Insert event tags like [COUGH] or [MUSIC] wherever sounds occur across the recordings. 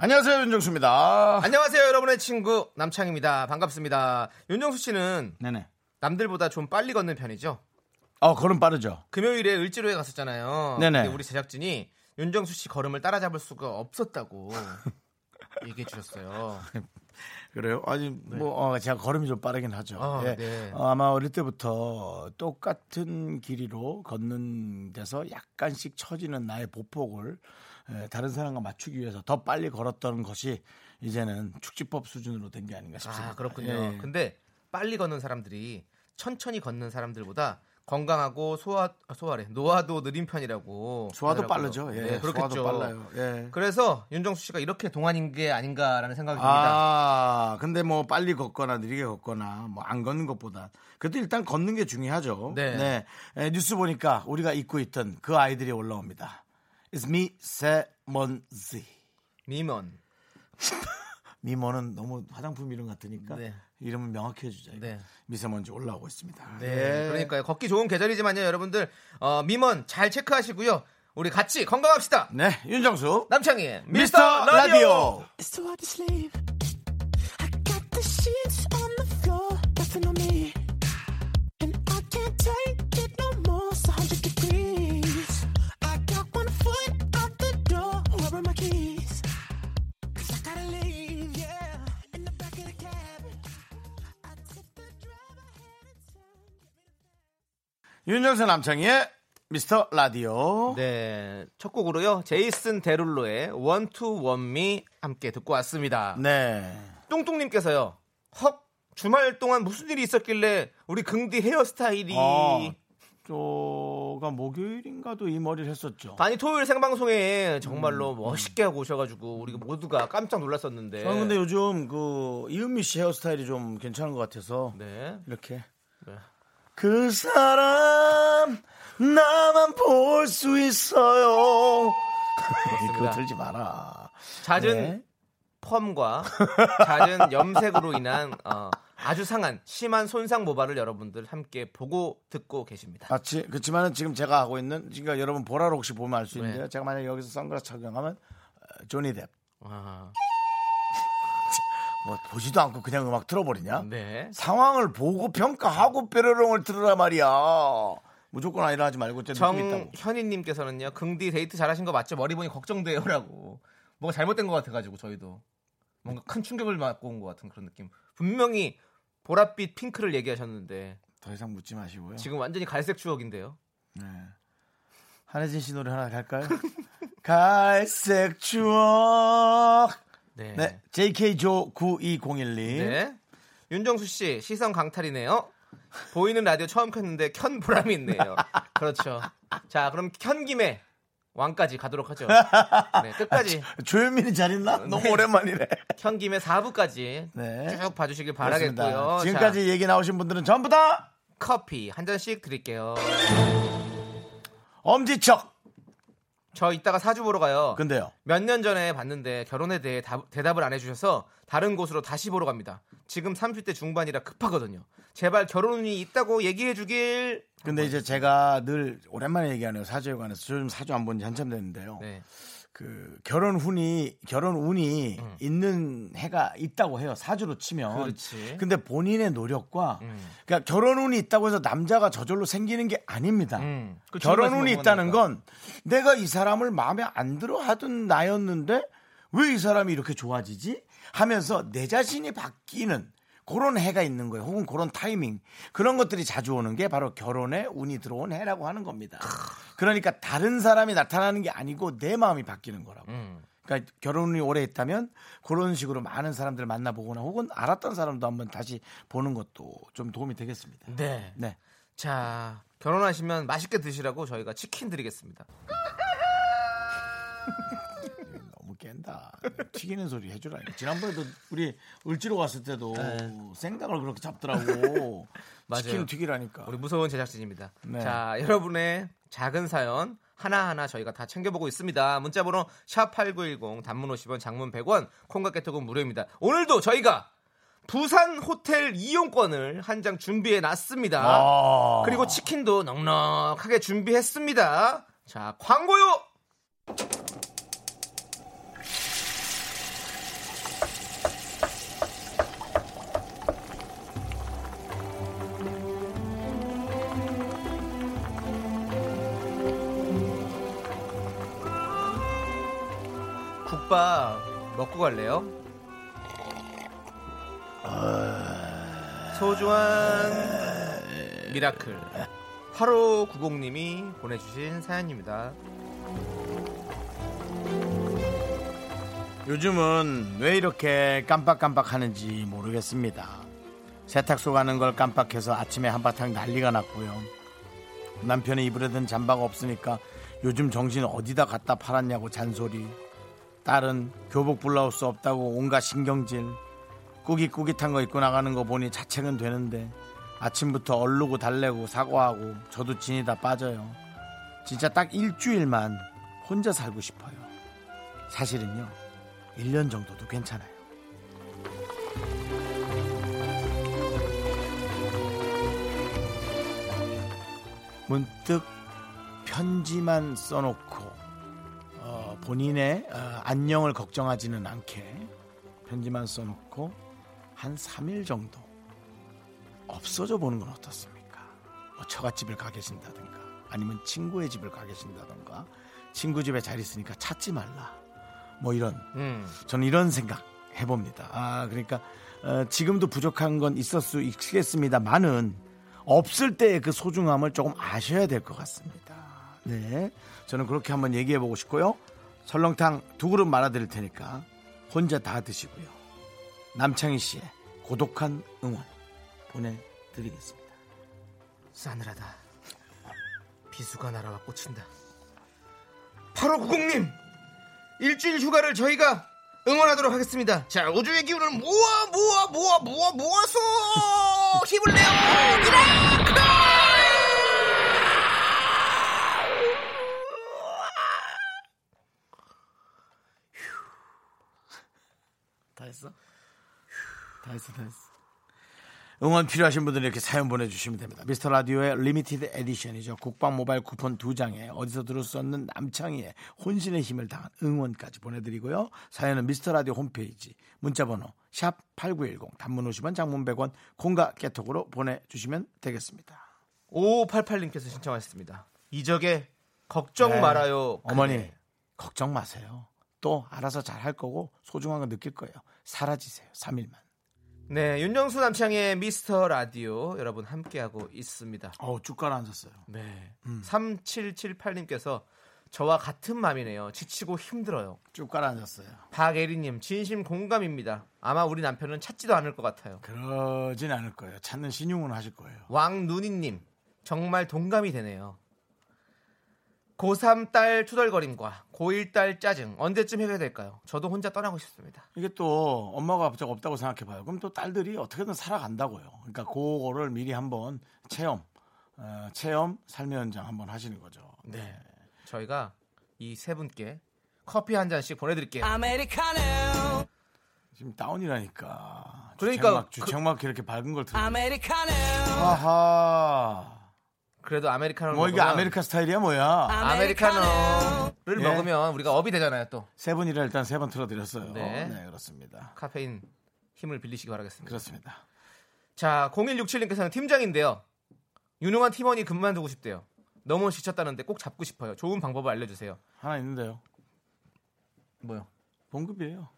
안녕하세요 윤정수입니다. 안녕하세요, 여러분의 친구 남창입니다. 반갑습니다. 윤정수 씨는 네네. 남들보다 좀 빨리 걷는 편이죠? 어 걸음 빠르죠. 금요일에 을지로에 갔었잖아요. 네네. 근데 우리 제작진이 윤정수 씨 걸음을 따라잡을 수가 없었다고 [LAUGHS] 얘기해 주셨어요. [LAUGHS] 그래요? 아니 뭐 어, 제가 걸음이 좀 빠르긴 하죠. 아, 예. 네. 어, 아마 어릴 때부터 똑같은 길이로 걷는 데서 약간씩 처지는 나의 보폭을 예, 다른 사람과 맞추기 위해서 더 빨리 걸었던 것이 이제는 축지법 수준으로 된 게 아닌가 싶습니다. 아, 그렇군요. 예, 예. 근데 빨리 걷는 사람들이 천천히 걷는 사람들보다 건강하고 소화 소화래 노화도 느린 편이라고 소화도 하더라고요. 빠르죠. 예, 네, 그렇겠죠. 소화도 빨라요. 예. 그래서 윤정수 씨가 이렇게 동안인 게 아닌가라는 생각이 듭니다. 아, 근데 뭐 빨리 걷거나 느리게 걷거나 뭐 안 걷는 것보다 그래도 일단 걷는 게 중요하죠. 네. 에, 뉴스 보니까 우리가 잊고 있던 그 아이들이 올라옵니다. It's me, 세먼지. 미먼. [LAUGHS] 미모는 너무 화장품 이름 같으니까 네. 이름을 명확히 해주자. 네. 미세먼지 올라오고 있습니다. 네. 그러니까요. 걷기 좋은 계절이지만요, 여러분들 어, 미먼 잘 체크하시고요. 우리 같이 건강합시다. 네, 윤정수. 남창희의 미스터 라디오. It's too hard 윤정수 남창희의 미스터 라디오. 네. 첫 곡으로요. 제이슨 데룰로의 One Me 함께 듣고 왔습니다. 네. 뚱뚱님께서요. 헉, 주말 동안 무슨 일이 있었길래 우리 긍디 헤어스타일이 어, 저가 목요일인가도 이 머리를 했었죠. 아니 토요일 생방송에 정말로 멋있게 하고 오셔가지고 우리가 모두가 깜짝 놀랐었는데. 저는 근데 요즘 그 이은미 씨 헤어스타일이 좀 괜찮은 것 같아서 네. 이렇게 네. 그 사람 나만 볼 수 있어요. 그거 들지 마라. 잦은 네. 펌과 잦은 [LAUGHS] 염색으로 인한 어, 아주 상한 심한 손상 모발을 여러분들 함께 보고 듣고 계십니다. 맞지? 그렇지만은 지금 제가 하고 있는 지금 여러분 보라로 혹시 보면 알 수 있는데요. 네. 제가 만약 여기서 선글라스 착용하면 어, 조니 뎁. 아, 뭐 보지도 않고 그냥 음악 틀어버리냐? 네. 상황을 보고 평가하고 뾰로롱을 들으라 말이야. 무조건 아니라 하지 말고. 정현희님께서는요, 긍디 데이트 잘하신 거 맞죠? 머리 보니 걱정돼요라고. 뭐가 잘못된 것 같아가지고 저희도 뭔가 큰 충격을 맞고 온 것 같은 그런 느낌. 분명히 보랏빛 핑크를 얘기하셨는데 더 이상 묻지 마시고요. 지금 완전히 갈색 추억인데요. 네. 한혜진 씨 노래 하나 갈까요? [LAUGHS] 갈색 추억. 네. 네. JK조 9201님. 네. 윤정수 씨 시선 강탈이네요. 보이는 라디오 처음 켰는데 켠 보람이 있네요. [LAUGHS] 그렇죠. 자, 그럼 켠 김에 왕까지 가도록 하죠. 네, 끝까지 조현민이 잘 있나? 너무 오랜만이네. 켠 김에 4부까지 네. 쭉 봐주시길 그렇습니다. 바라겠고요. 지금까지 얘기 나오신 분들은 전부 다 자, 커피 한 잔씩 드릴게요. 엄지척. 저 이따가 사주 보러 가요. 근데요. 몇 년 전에 봤는데 결혼에 대해 다- 대답을 안 해주셔서 다른 곳으로 다시 보러 갑니다. 지금 30대 중반이라 급하거든요. 제발 결혼이 있다고 얘기해 주길. 근데 이제 제가 늘 오랜만에 얘기하네요. 사주에 관해서. 저 요즘 사주 안 본 지 한참 됐는데요. 네. 그 결혼 운이 결혼 운이 있는 해가 있다고 해요. 사주로 치면. 음. 그렇지. 근데 본인의 노력과 음. 그러니까 결혼 운이 있다고 해서 남자가 저절로 생기는 게 아닙니다. 음. 그 결혼 운이 있다는 건 내가 이 사람을 마음에 안 들어 하던 나였는데 왜 이 사람이 이렇게 좋아지지? 하면서 내 자신이 바뀌는 그런 해가 있는 거예요. 혹은 그런 타이밍. 그런 것들이 자주 오는 게 바로 결혼에 운이 들어온 해라고 하는 겁니다. 그러니까 다른 사람이 나타나는 게 아니고 내 마음이 바뀌는 거라고. 음. 그러니까 결혼이 오래 했다면 그런 식으로 많은 사람들을 만나보거나 혹은 알았던 사람도 한번 다시 보는 것도 좀 도움이 되겠습니다. 네. 네. 자, 결혼하시면 맛있게 드시라고 저희가 치킨 드리겠습니다. [LAUGHS] 깬다. 튀기는 소리 해주라니까. 지난번에도 우리 을지로 갔을 때도 생닭을 그렇게 잡더라고. [LAUGHS] 네. 치킨 튀기라니까. 우리 무서운 제작진입니다. 네. 자, 여러분의 작은 사연 하나하나 저희가 다 챙겨보고 있습니다. 문자번호 샵8910 단문 50원 장문 100원 콩과 깨톡은 무료입니다. 오늘도 저희가 부산 호텔 이용권을 한 장 준비해 놨습니다. 아. 그리고 치킨도 넉넉하게 준비했습니다. 자, 광고요! 국밥 먹고 갈래요? 소중한 미라클 8590님이 보내주신 사연입니다. 요즘은 왜 이렇게 깜빡깜빡 하는지 모르겠습니다. 세탁소 가는 걸 깜빡해서 아침에 한바탕 난리가 났고요. 남편이 입으려던 잠바가 없으니까 요즘 정신 어디다 갖다 팔았냐고 잔소리. 딸은 교복 블라우스 없다고 온갖 신경질. 꾸깃꾸깃한 거 입고 나가는 거 보니 자책은 되는데 아침부터 얼르고 달래고 사과하고 저도 진이 다 빠져요. 진짜 딱 일주일만 혼자 살고 싶어요. 사실은요. 1년 정도도 괜찮아요. 문득 편지만 써놓고 어, 본인의 어, 안녕을 걱정하지는 않게 편지만 써놓고 한 3일 정도 없어져 보는 건 어떻습니까? 뭐 처갓집을 가 계신다든가 아니면 친구의 집을 가 계신다든가 친구 집에 잘 있으니까 찾지 말라 뭐 이런 음, 저는 이런 생각 해봅니다. 아, 그러니까 어, 지금도 부족한 건 있을 수 있겠습니다만은 없을 때의 그 소중함을 조금 아셔야 될 것 같습니다. 네, 저는 그렇게 한번 얘기해 보고 싶고요. 설렁탕 두 그릇 말아드릴 테니까 혼자 다 드시고요. 남창희 씨의 고독한 응원 보내드리겠습니다. 싸늘하다. 비수가 날아와 꽂힌다. 8590님! 일주일 휴가를 저희가 응원하도록 하겠습니다. 자, 우주의 기운을 모아, 모아, 모아, 모아, 모아서 힘을 내요! 다 했어? 다 했어. 응원 필요하신 분들은 이렇게 사연 보내주시면 됩니다. 미스터 라디오의 limited edition이죠. 국밥 모바일 쿠폰 두 장에 어디서 들을 수 없는 남창희의 혼신의 힘을 다한 응원까지 보내드리고요. 사연은 미스터 라디오 홈페이지 문자번호 샵 8910 단문 50원 장문 100원 콩과 깨톡으로 보내주시면 되겠습니다. 5588님께서 신청하셨습니다. 이적의 걱정 네. 말아요. 어머니 그대. 걱정 마세요. 또 알아서 잘 할 거고 소중한 거 느낄 거예요. 사라지세요. 3일만. 네, 윤정수 남창의 미스터 라디오 여러분 함께하고 있습니다. 어우 쭉 가라앉았어요. 네. 3778님께서 저와 같은 맘이네요. 지치고 힘들어요. 쭉 가라앉았어요. 박예리님, 진심 공감입니다. 아마 우리 남편은 찾지도 않을 것 같아요. 그러진 않을 거예요. 찾는 신용은 하실 거예요. 왕누니님, 정말 동감이 되네요. 고3 딸 투덜거림과 고1 딸 짜증 언제쯤 해결될까요? 저도 혼자 떠나고 싶습니다. 이게 또 엄마가 갑자기 없다고 생각해봐요. 그럼 또 딸들이 어떻게든 살아간다고요. 그러니까 그거를 미리 한번 체험, 어, 체험 삶의 현장 한번 하시는 거죠. 네. 저희가 이 세 분께 커피 한 잔씩 보내드릴게요. 아메리카노 지금 다운이라니까. 그러니까 주책막, 주책막 이렇게 밝은 걸 들어. 아메리카노 아하. 그래도 아메리카노를 뭐 이게 먹으면 아메리카 스타일이야 뭐야? 아메리카노를 예. 먹으면 우리가 up이 되잖아요. 또 세 분이라 일단 세 번 틀어드렸어요. 네. 네. 그렇습니다. 카페인 힘을 빌리시기 바라겠습니다. 그렇습니다. 자, 0167님께서는 팀장인데요. 유능한 팀원이 그만두고 싶대요. 너무 지쳤다는데 꼭 잡고 싶어요. 좋은 방법을 알려주세요. 하나 있는데요. 뭐요? 봉급이에요.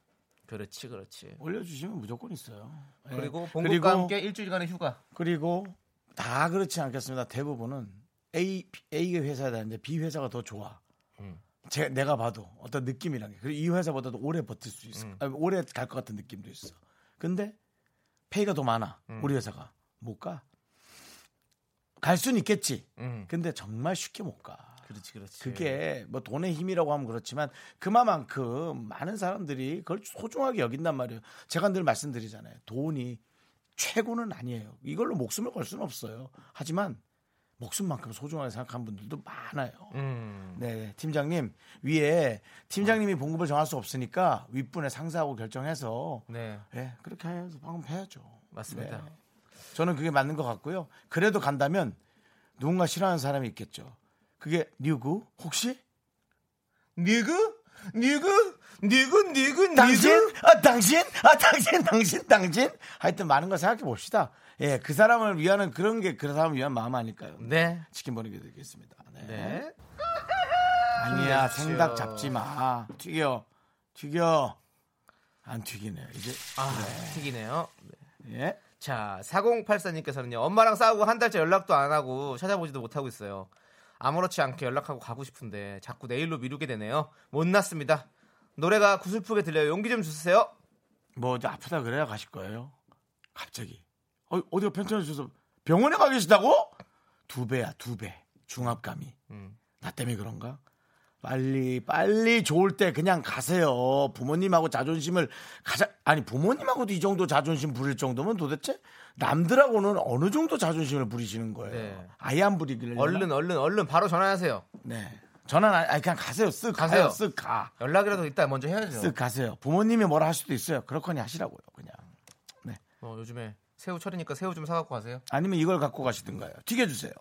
그렇지, 그렇지. 올려주시면 무조건 있어요. 예. 그리고 봉급과 그리고 함께 일주일간의 휴가. 그리고 다 그렇지 않겠습니다. 대부분은 A A 회사에 다는데 B 회사가 더 좋아. 음. 제 내가 봐도 어떤 느낌이란 게 그리고 이 회사보다도 오래 버틸 수 음. 있어. 아니, 오래 갈 것 같은 느낌도 있어. 근데 페이가 더 많아. 음. 우리 회사가 못 가. 갈 수는 있겠지. 음. 근데 정말 쉽게 못 가. 그렇지, 그렇지. 그게 뭐 돈의 힘이라고 하면 그렇지만 그만큼 많은 사람들이 그걸 소중하게 여긴단 말이에요. 제가 늘 말씀드리잖아요. 돈이 최고는 아니에요. 이걸로 목숨을 걸 수는 없어요. 하지만 목숨만큼 소중하게 생각하는 분들도 많아요. 음. 네, 팀장님 위에 팀장님이 봉급을 정할 수 없으니까 윗분에 상사하고 결정해서 네, 예, 그렇게 해서 방금 해야죠. 맞습니다. 네. 저는 그게 맞는 것 같고요. 그래도 간다면 누군가 싫어하는 사람이 있겠죠. 그게 누구? 혹시? 니그? 니그? 니그? 니그? 당신? 아, 당신? 아, 당신, 당신, 당신? 하여튼 많은 걸 생각해 봅시다. 예, 그 사람을 위하는 그런 게 그 사람을 위한 마음 아닐까요? 네. 치킨 보내드리겠습니다. 네. 네. 아니야, 힘내십시오. 생닭 잡지 마. 튀겨. 튀겨. 안 튀기네. 이제, 아, 튀기네요. 예. 자, 4084님께서는요, 엄마랑 싸우고 한 달째 연락도 안 하고 찾아보지도 못하고 있어요. 아무렇지 않게 연락하고 가고 싶은데 자꾸 내일로 미루게 되네요. 못났습니다. 노래가 구슬프게 들려요. 용기 좀 주세요. 뭐, 이제 아프다 그래야 가실 거예요. 갑자기. 어, 어디가 편찮으셔서 병원에 가 계시다고? 두 배야, 두 배. 중압감이. 음. 나 때문에 그런가? 빨리 빨리 좋을 때 그냥 가세요. 부모님하고 자존심을 가자 아니 부모님하고도 이 정도 자존심 부릴 정도면 도대체 남들하고는 어느 정도 자존심을 부리시는 거예요. 네. 아예 안 부리길래 얼른, 얼른, 얼른 바로 전화하세요. 네. 전화 안- 아니 그냥 가세요. 쓱 가세요. 가세요. 쓱 가. 연락이라도 이따 먼저 해야죠. 쓱 가세요. 부모님이 뭐라 할 수도 있어요. 그렇거니 하시라고요. 그냥. 어, 요즘에 새우철이니까 새우 좀 사갖고 가세요. 아니면 이걸 갖고 가시든가요. 튀겨주세요.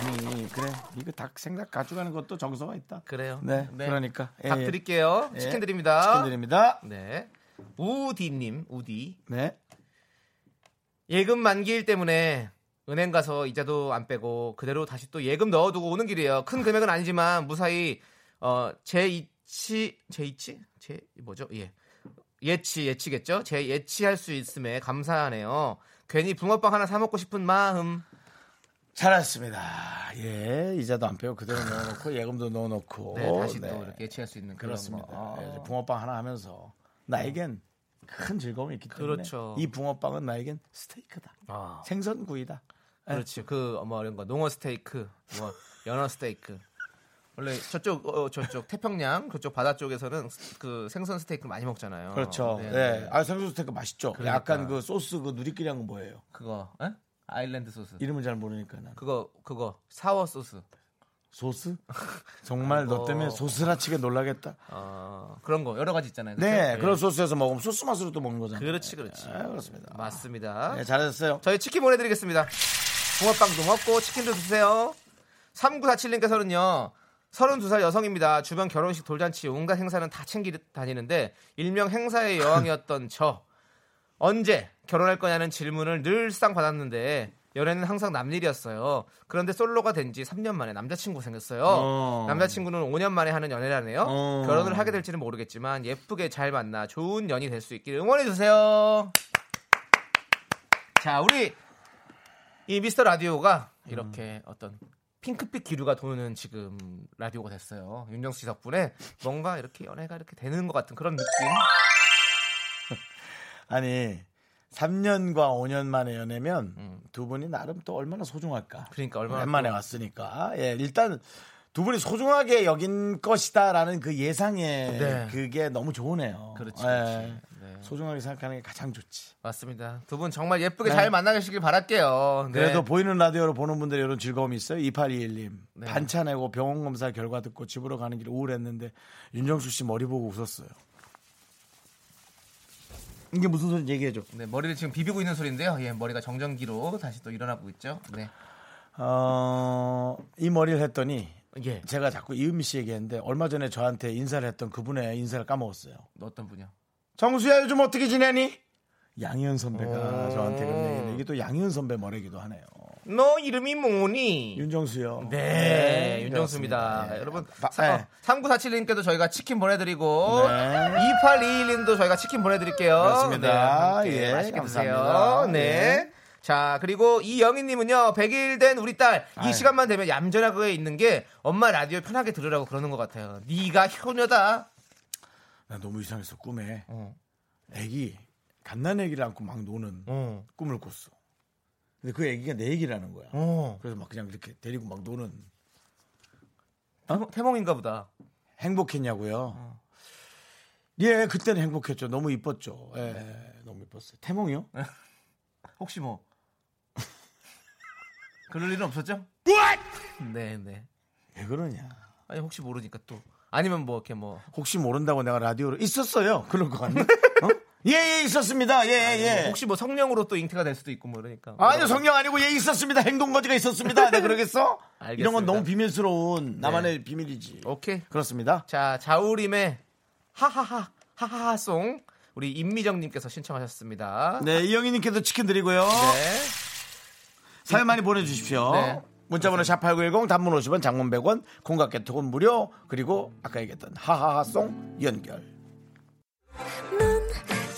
아니 그래 이거 닭 생각 가져가는 것도 정서가 있다. 그래요. 네, 그러니까 예, 닭 예. 드릴게요. 예. 치킨 드립니다. 치킨 드립니다. 네. 우디님, 우디. 네. 예금 만기일 때문에 은행 가서 이자도 안 빼고 그대로 다시 또 예금 넣어두고 오는 길이에요. 큰 금액은 아니지만 무사히 어 제 이치 제 이치 제 뭐죠? 예 예치 예치겠죠? 제 예치할 수 있음에 감사하네요. 괜히 붕어빵 하나 사 먹고 싶은 마음. 잘했습니다. 예, 이자도 안 빼고 그대로 넣어놓고 예금도 넣어놓고. 네, 다시 네, 또 이렇게 예치할 수 있는 그런 그렇습니다. 거. 예, 붕어빵 하나 하면서 나에겐 큰 즐거움이 있기 때문에 그렇죠. 이 붕어빵은 나에겐 스테이크다. 아, 생선구이다. 예. 그렇지. 그 뭐 이런 거 농어 스테이크, 뭐 연어 스테이크. 원래 저쪽 어, 저쪽 태평양 그쪽 바다 쪽에서는 그 생선 스테이크 많이 먹잖아요. 그렇죠. 네, 예. 네. 아, 생선 스테이크 맛있죠. 그러니까. 약간 그 소스 그 누리끼리한 건 뭐예요? 그거 에? island 소스. 이름을 잘 모르니까 난. 그거 그거 sour 소스. 소스? [LAUGHS] 정말 너 아이고. 때문에 소스라치게 놀라겠다. 어, 그런 거 여러 가지 있잖아요. 그쵸? 네, 예. 그런 소스에서 먹으면 소스 맛으로 또 먹는 거잖아요. 그렇지, 그렇지. 네, 그렇습니다. 맞습니다. 네, 잘하셨어요. 저희 치킨 보내드리겠습니다. 붕어빵도 먹고 치킨도 드세요. 3947님께서는요. 32살 여성입니다. 주변 결혼식 돌잔치 온갖 행사는 다 챙기 다니는데 일명 행사의 여왕이었던 저 언제 결혼할 거냐는 질문을 늘상 받았는데 연애는 항상 남일이었어요. 그런데 솔로가 된 지 3년 만에 남자친구 생겼어요. 어. 남자친구는 5년 만에 하는 연애라네요. 어. 결혼을 하게 될지는 모르겠지만 예쁘게 잘 만나 좋은 연이 될 수 있길 응원해 주세요. 자, 우리 이 미스터 라디오가 이렇게 어떤 핑크빛 기류가 도는 지금 라디오가 됐어요. 윤정수 씨 덕분에 뭔가 이렇게 연애가 이렇게 되는 것 같은 그런 느낌. [LAUGHS] 아니 3년과 5년 만에 연애면 음. 두 분이 나름 또 얼마나 소중할까. 그러니까 얼마나 오랜만에 또- 왔으니까. 예, 일단 두 분이 소중하게 여긴 것이다라는 그 예상에 네. 그게 너무 좋으네요. 그렇지, 예. 네. 소중하게 생각하는 게 가장 좋지. 맞습니다. 두 분 정말 예쁘게 네. 잘 만나시길 바랄게요. 네. 그래도 보이는 라디오로 보는 분들이 이런 즐거움이 있어요. 2821님. 네. 반차 내고 병원 검사 결과 듣고 집으로 가는 길 우울했는데 윤정수 씨 머리 보고 웃었어요. 이게 무슨 소리인지 얘기해줘. 네, 머리를 지금 비비고 있는 소리인데요. 예, 머리가 정전기로 다시 또 일어나고 있죠. 네. 어, 이 머리를 했더니 예. 제가 자꾸 이은미 씨 얘기했는데 얼마 전에 저한테 인사를 했던 그분의 인사를 까먹었어요. 어떤 분이요? 정수야 요즘 어떻게 지내니? 양희은 선배가 오. 저한테 그런 얘기를 이게 또 양희은 선배 머리기도 하네요. 너 이름이 뭐니? 윤정수요. 네, 윤정수입니다. 예. 여러분, 바- 사- 네. 3947님께도 저희가 치킨 보내드리고, 네. 2821님도 저희가 치킨 보내드릴게요. 그렇습니다. 네, 예, 맛있게. 드세요. 네. 예. 자, 그리고 이영희님은요, 100일 된 우리 딸, 이 아유. 시간만 되면 얌전하게 있는 게 엄마 라디오 편하게 들으라고 그러는 것 같아요. 네가 효녀다. 나 너무 이상했어 꿈에 어. 애기 갓난 애기를 안고 막 노는 어. 꿈을 꿨어. 근데 그 애기가 내 애기라는 거야. 어. 그래서 막 그냥 이렇게 데리고 막 노는 태몽- 태몽인가 보다. 행복했냐고요? 예, 그때는 행복했죠. 너무 이뻤죠. 예, 너무 이뻤어요. 태몽이요? [LAUGHS] 혹시 뭐 그럴 일은 없었죠? 네, 네. 왜 그러냐? 아니 혹시 모르니까 또 아니면 뭐 이렇게 뭐 혹시 모른다고 내가 라디오로 있었어요. 그런 거 같네. [LAUGHS] 어? 예, 예, 있었습니다. 예, 예, 예. 혹시 뭐 성령으로 또 잉태가 될 수도 있고 뭐 이러니까. 아니요, 성령 아니고 예, 있었습니다. 행동거지가 있었습니다. 네, 그러겠어? 알겠습니다. 이런 건 너무 비밀스러운 나만의 비밀이지. 오케이. 그렇습니다. 자, 자우림의 하하하 하하하송 우리 임미정님께서 신청하셨습니다. 네, 이영희님께도 치킨 드리고요. 네. 사연 많이 보내주십시오. 네. 문자번호 샵8910 단문 50원 장문 100원 공각개톡은 무료 그리고 아까 얘기했던 하하하송 연결 넌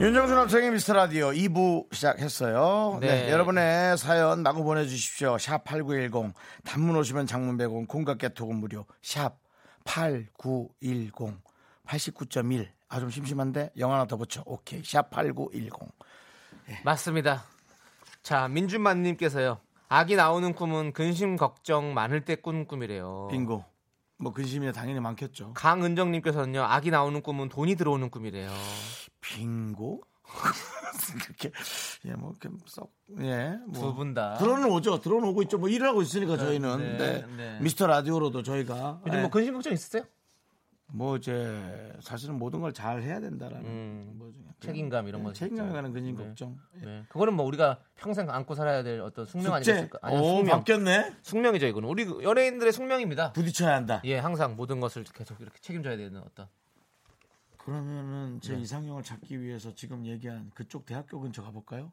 윤정수 남창의 미스터 라디오 2부 시작했어요. 네. 네. 여러분의 사연 마구 보내주십시오. 샵 8910 단문 오시면 장문 100원 공각 개톡은 무료 샵 8910 89.1 아 좀 심심한데 영 하나 더 붙여 오케이 샵 8910 맞습니다. 자, 민준만님께서요. 아기 나오는 꿈은 근심 걱정 많을 때 꾸는 꿈이래요. 빙고 뭐 근심이 당연히 많겠죠. 강은정님께서는요. 아기 나오는 꿈은 돈이 들어오는 꿈이래요. 빙고? 그렇게 [LAUGHS] 예뭐 이렇게 썩예 뭐. 두분 다. 들어는 오죠. 들어는 오고 있죠. 뭐 일을 하고 있으니까 저희는 네, 네, 네. 미스터 라디오로도 저희가 요즘 예, 뭐 근심 걱정 있으세요? 뭐 이제 사실은 모든 걸 잘 해야 된다라는 음, 뭐 중에 책임감 이런 거 책임감에. 관한 근심 네. 걱정. 예. 네. 그거는 뭐 우리가 평생 안고 살아야 될 어떤 숙명 숙제. 아니겠습니까? 아니요, 오 숙명. 바뀌었네. 숙명이죠, 이거는. 우리 그 연예인들의 숙명입니다. 부딪혀야 한다. 예, 항상 모든 것을 계속 이렇게 책임져야 되는 어떤. 그러면은 제 네. 이상형을 찾기 위해서 지금 얘기한 그쪽 대학교 근처 가볼까요?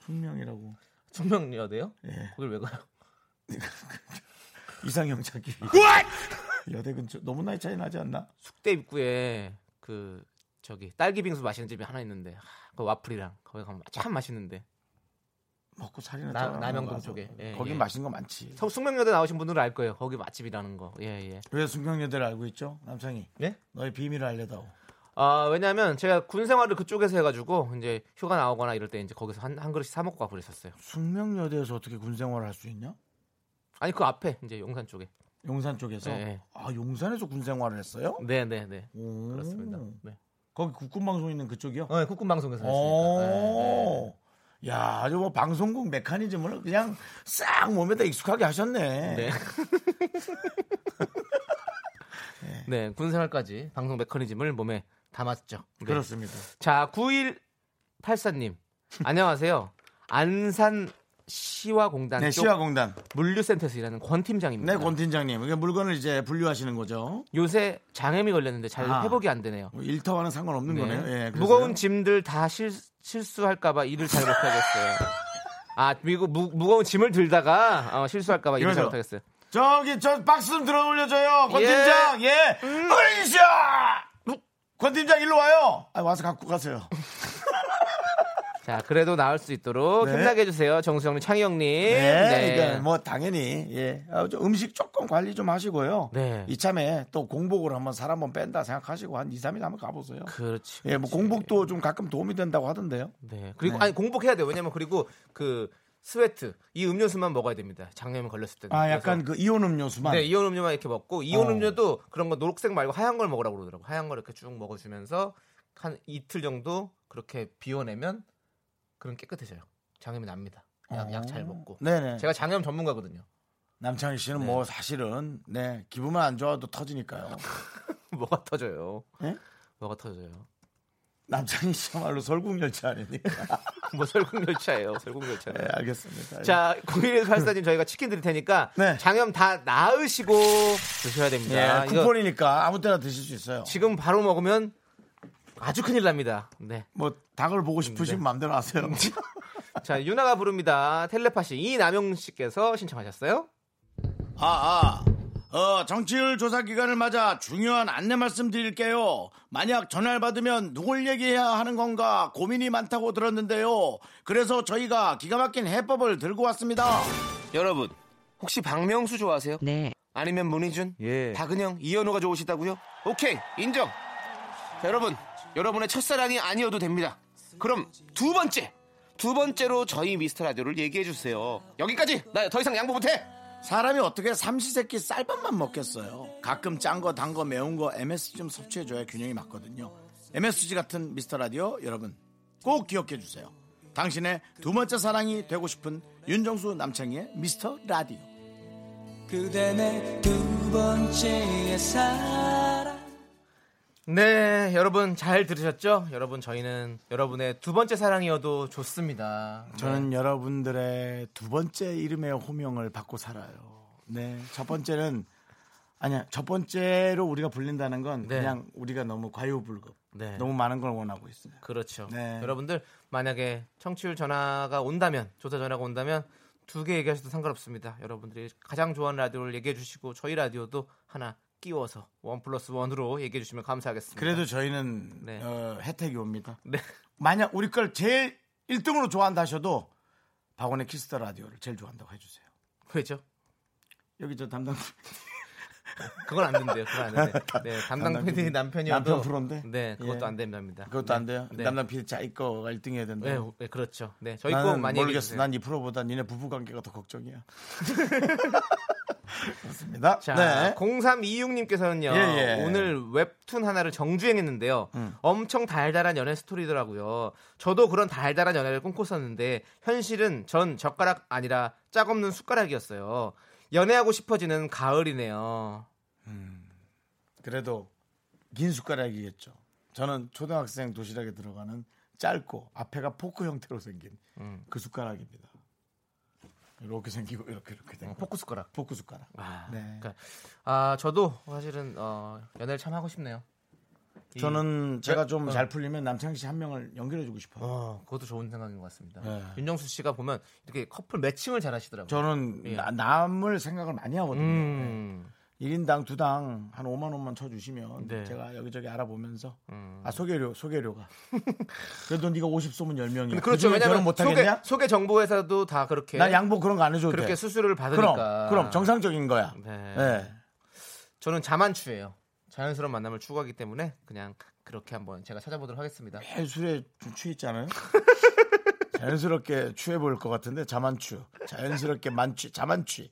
숙명이라고 숙명여대요? 예. 거길 왜 가요? [LAUGHS] 이상형 찾기 위해. [LAUGHS] 여대 근처 너무 나이 차이 나지 않나? 숙대 입구에 그 저기 딸기 빙수 마시는 집이 하나 있는데 하, 그 와플이랑 거기 가면 참 맛있는데 먹고 살이나 나- 가서. 쪽에. 예, 거긴 예. 맛있는 거 많지. 서- 숙명여대 나오신 분들은 알 거예요. 거기 맛집이라는 거. 예, 예. 왜 숙명여대를 알고 있죠? 남창이 예? 너의 비밀을 알려다오. 아, 왜냐면 제가 군 생활을 그쪽에서 해가지고 이제 휴가 나오거나 이럴 때 이제 거기서 한, 한 그릇씩 사 먹고 가고 그랬었어요. 숙명여대에서 어떻게 군 생활을 할 수 있냐? 아니 그 앞에 이제 용산 쪽에. 용산 쪽에서 네. 아 용산에서 군 생활을 했어요? 네, 네, 네. 오. 그렇습니다. 네. 거기 국군 방송 있는 그쪽이요? 어, 국군 방송에서 했으니까. 야, 아주 뭐 방송국 메커니즘을 그냥 싹 몸에다 익숙하게 하셨네. 네. [LAUGHS] [LAUGHS] 네, 군 생활까지 방송 메커니즘을 몸에 담았죠. 네. 그렇습니다. 자, 9184님. 안녕하세요. 안산 시화공단 네, 쪽 시화공단. 물류센터에서 일하는 권 팀장입니다. 네, 권 팀장님. 이게 물건을 이제 분류하시는 거죠. 요새 장염이 걸렸는데 잘 아. 회복이 안 되네요. 뭐 일터와는 상관없는 네. 거네요. 예. 무거운 짐들 다 실, 실수할까봐 일을 잘 못하겠어요. 아, 미국 무, 무거운 짐을 들다가 어, 실수할까봐 일을 잘. 못하겠어요. 저기 저 박스 좀 들어 올려줘요. 권 예. 팀장. 예. 으쌰! 권 팀장 일로 와요. 아, 와서 갖고 가세요. 자, 그래도 나을 수 있도록 네. 힘나게 해주세요. 정수영님, 창희형님. 네, 그러니까 뭐 당연히 예, 아, 좀 음식 조금 관리 좀 하시고요. 네. 이참에 또 공복을 한번 살 한번 뺀다 생각하시고 한 2, 3일 한번 가보세요. 그렇지. 예, 뭐 공복도 좀 가끔 도움이 된다고 하던데요. 네. 그리고 네. 아니 공복해야 돼요. 왜냐면 그리고 그 sweat 이 음료수만 먹어야 됩니다. 장염이 걸렸을 때는. 아, 약간 그 이온 음료수만. 네, 이온 음료만 이렇게 먹고 이온 어. 음료도 그런 거 녹색 말고 하얀 걸 먹으라고 그러더라고. 하얀 걸 이렇게 쭉 먹어주면서 한 이틀 정도 그렇게 비워내면 그럼 깨끗해져요. 장염이 납니다. 약 잘 먹고. 어. 네네. 제가 장염 전문가거든요. 남창희 씨는 네. 뭐 사실은 네 기분만 안 좋아도 터지니까요. [LAUGHS] 뭐가 터져요? 예? 뭐가 터져요? 남창희 씨야말로 설국열차 아닙니까? [LAUGHS] 뭐 설국열차예요. 설국열차. 네, 알겠습니다. 자, 9184님 저희가 치킨 드릴 테니까 네. 장염 다 나으시고 드셔야 됩니다. 예, 이거 쿠폰이니까 아무 때나 드실 수 있어요. 지금 바로 먹으면 아주 큰일 납니다. 네. 뭐 닭을 보고 싶으시면 마음대로 하세요. [LAUGHS] 자, 유나가 부릅니다. 텔레파시 이남영 씨께서 신청하셨어요. 아, 아. 어, 정치율 조사 기간을 맞아 중요한 안내 말씀 드릴게요. 만약 전화를 받으면 누굴 얘기해야 하는 건가 고민이 많다고 들었는데요. 그래서 저희가 기가 막힌 해법을 들고 왔습니다. 여러분 혹시 박명수 좋아하세요? 네. 아니면 문희준? 예. 박은영, 이현우가 좋으시다고요? 오케이 인정. 자, 여러분 여러분의 첫사랑이 아니어도 됩니다. 그럼 두 번째 두 번째로 저희 미스터 라디오를 얘기해 주세요. 여기까지 나 더 이상 양보 못해. 사람이 어떻게 삼시세끼 쌀밥만 먹겠어요. 가끔 짠 거, 단 거, 매운 거 MSG 좀 섭취해줘야 균형이 맞거든요. MSG 같은 미스터 라디오 여러분 꼭 기억해 주세요. 당신의 두 번째 사랑이 되고 싶은 윤정수 남창희의 미스터 라디오. 그대 내 두 번째의 사랑 네, 여러분 잘 들으셨죠? 여러분 저희는 여러분의 두 번째 사랑이어도 좋습니다. 저는 여러분들의 두 번째 이름의 호명을 받고 살아요. 네, 첫 번째는 아니야 첫 번째로 우리가 불린다는 건 네. 그냥 우리가 너무 과유불급, 네. 너무 많은 걸 원하고 있습니다. 그렇죠. 네. 여러분들 만약에 청취율 전화가 온다면 조사 전화가 온다면 두 개 얘기하셔도 상관없습니다. 여러분들이 가장 좋아하는 라디오를 얘기해 주시고 저희 라디오도 하나 끼워서 원 플러스 원으로 얘기해 주시면 감사하겠습니다. 그래도 저희는 네. 어, 혜택이 옵니다. 네. 만약 우리 걸 제일 1등으로 좋아한다 하셔도 박원의 키스 더 라디오를 제일 좋아한다고 해주세요. 왜죠? 여기 저 담당 [LAUGHS] 그건 안 된대요. 그건 안 된대. [LAUGHS] 네, 담당 PD. 남편이어도 남편 프로인데? 네, 그것도 예. 안 됩니다. 그것도 네. 안 돼요. 네. 담당 PD 자기 거가 1등 해야 된다. 네, 네, 그렇죠. 네, 저희 거 많이 모르겠어. 난 이 프로보다 니네 부부 관계가 더 걱정이야. [LAUGHS] 그렇습니다. 자, 네. 0326님께서는요. 예, 예. 오늘 웹툰 하나를 정주행했는데요. 음. 엄청 달달한 연애 스토리더라고요. 저도 그런 달달한 연애를 꿈꿨었는데 현실은 전 젓가락 아니라 짝 없는 숟가락이었어요. 연애하고 싶어지는 가을이네요. 그래도 긴 숟가락이겠죠. 저는 초등학생 도시락에 들어가는 짧고 앞에가 포크 형태로 생긴 음. 그 숟가락입니다. 이렇게 생기고 이렇게 이렇게 된 어, 거. 포크 숟가락. 포크 숟가락. 아, 네. 그러니까, 아, 저도 사실은 어, 연애를 참 하고 싶네요. 이- 저는 제가 어. 좀잘 풀리면 남창희 씨 한 명을 연결해주고 싶어요. 어, 그것도 좋은 생각인 것 같습니다. 네. 윤정수 씨가 보면 이렇게 커플 매칭을 잘 하시더라고요. 저는 예. 나- 남을 생각을 많이 하거든요. 음. 1인당 두당 한 5만 원만 쳐 주시면 네. 제가 여기저기 알아보면서 음. 아 소개료 소개료가 그래도 네가 50 쏘면 10명이야. 근데 그렇죠. 왜냐면 못 소개? 소개 정보 회사도 다 그렇게 나 양보 그런 거 안 해줘도 그렇게 돼. 수수료를 그럼 받으니까. 그럼 정상적인 거야. 네. 네. 저는 자만추예요. 자연스러운 만남을 추구하기 때문에 그냥 그렇게 한번 제가 찾아보도록 하겠습니다. 매일 술에 좀 취했잖아요. [LAUGHS] 자연스럽게 취해 보일 것 같은데 자만추. 자연스럽게 만취, 자만취.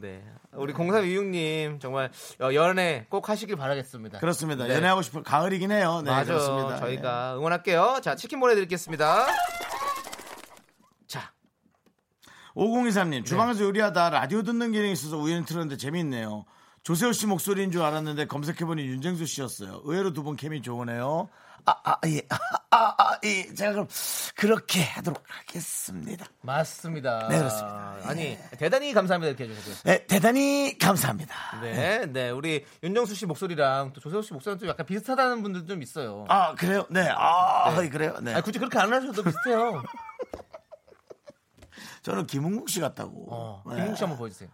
네. 우리 0326님 정말 어, 연애 꼭 하시길 바라겠습니다. 그렇습니다. 네. 연애하고 싶은 가을이긴 해요. 네, 맞아. 그렇습니다. 저희가 응원할게요. 자, 치킨 보내드리겠습니다. 자, 5023님, 주방에서 요리하다 라디오 듣는 기능이 있어서 우연히 틀었는데 재미있네요. 조세호 씨 목소리인 줄 알았는데 검색해보니 윤정수 씨였어요. 의외로 두 분 케미 좋으네요. 아, 아, 예. 아, [LAUGHS] 아, 아, 예. 제가 그럼 그렇게 하도록 하겠습니다. 맞습니다. 네, 그렇습니다. 아니, 대단히 감사합니다. 이렇게 해주셔서. 네, 대단히 감사합니다. 네, 네. 우리 윤정수 씨 목소리랑 또 조세호 씨 목소리랑 좀 약간 비슷하다는 분들 좀 있어요. 아, 그래요? 네. 아, 네. 그래요? 네. 아니, 굳이 그렇게 안 하셔도 비슷해요. [LAUGHS] 저는 김은국 씨 같다고. 어, 네. 김웅 씨 한번 보여주세요.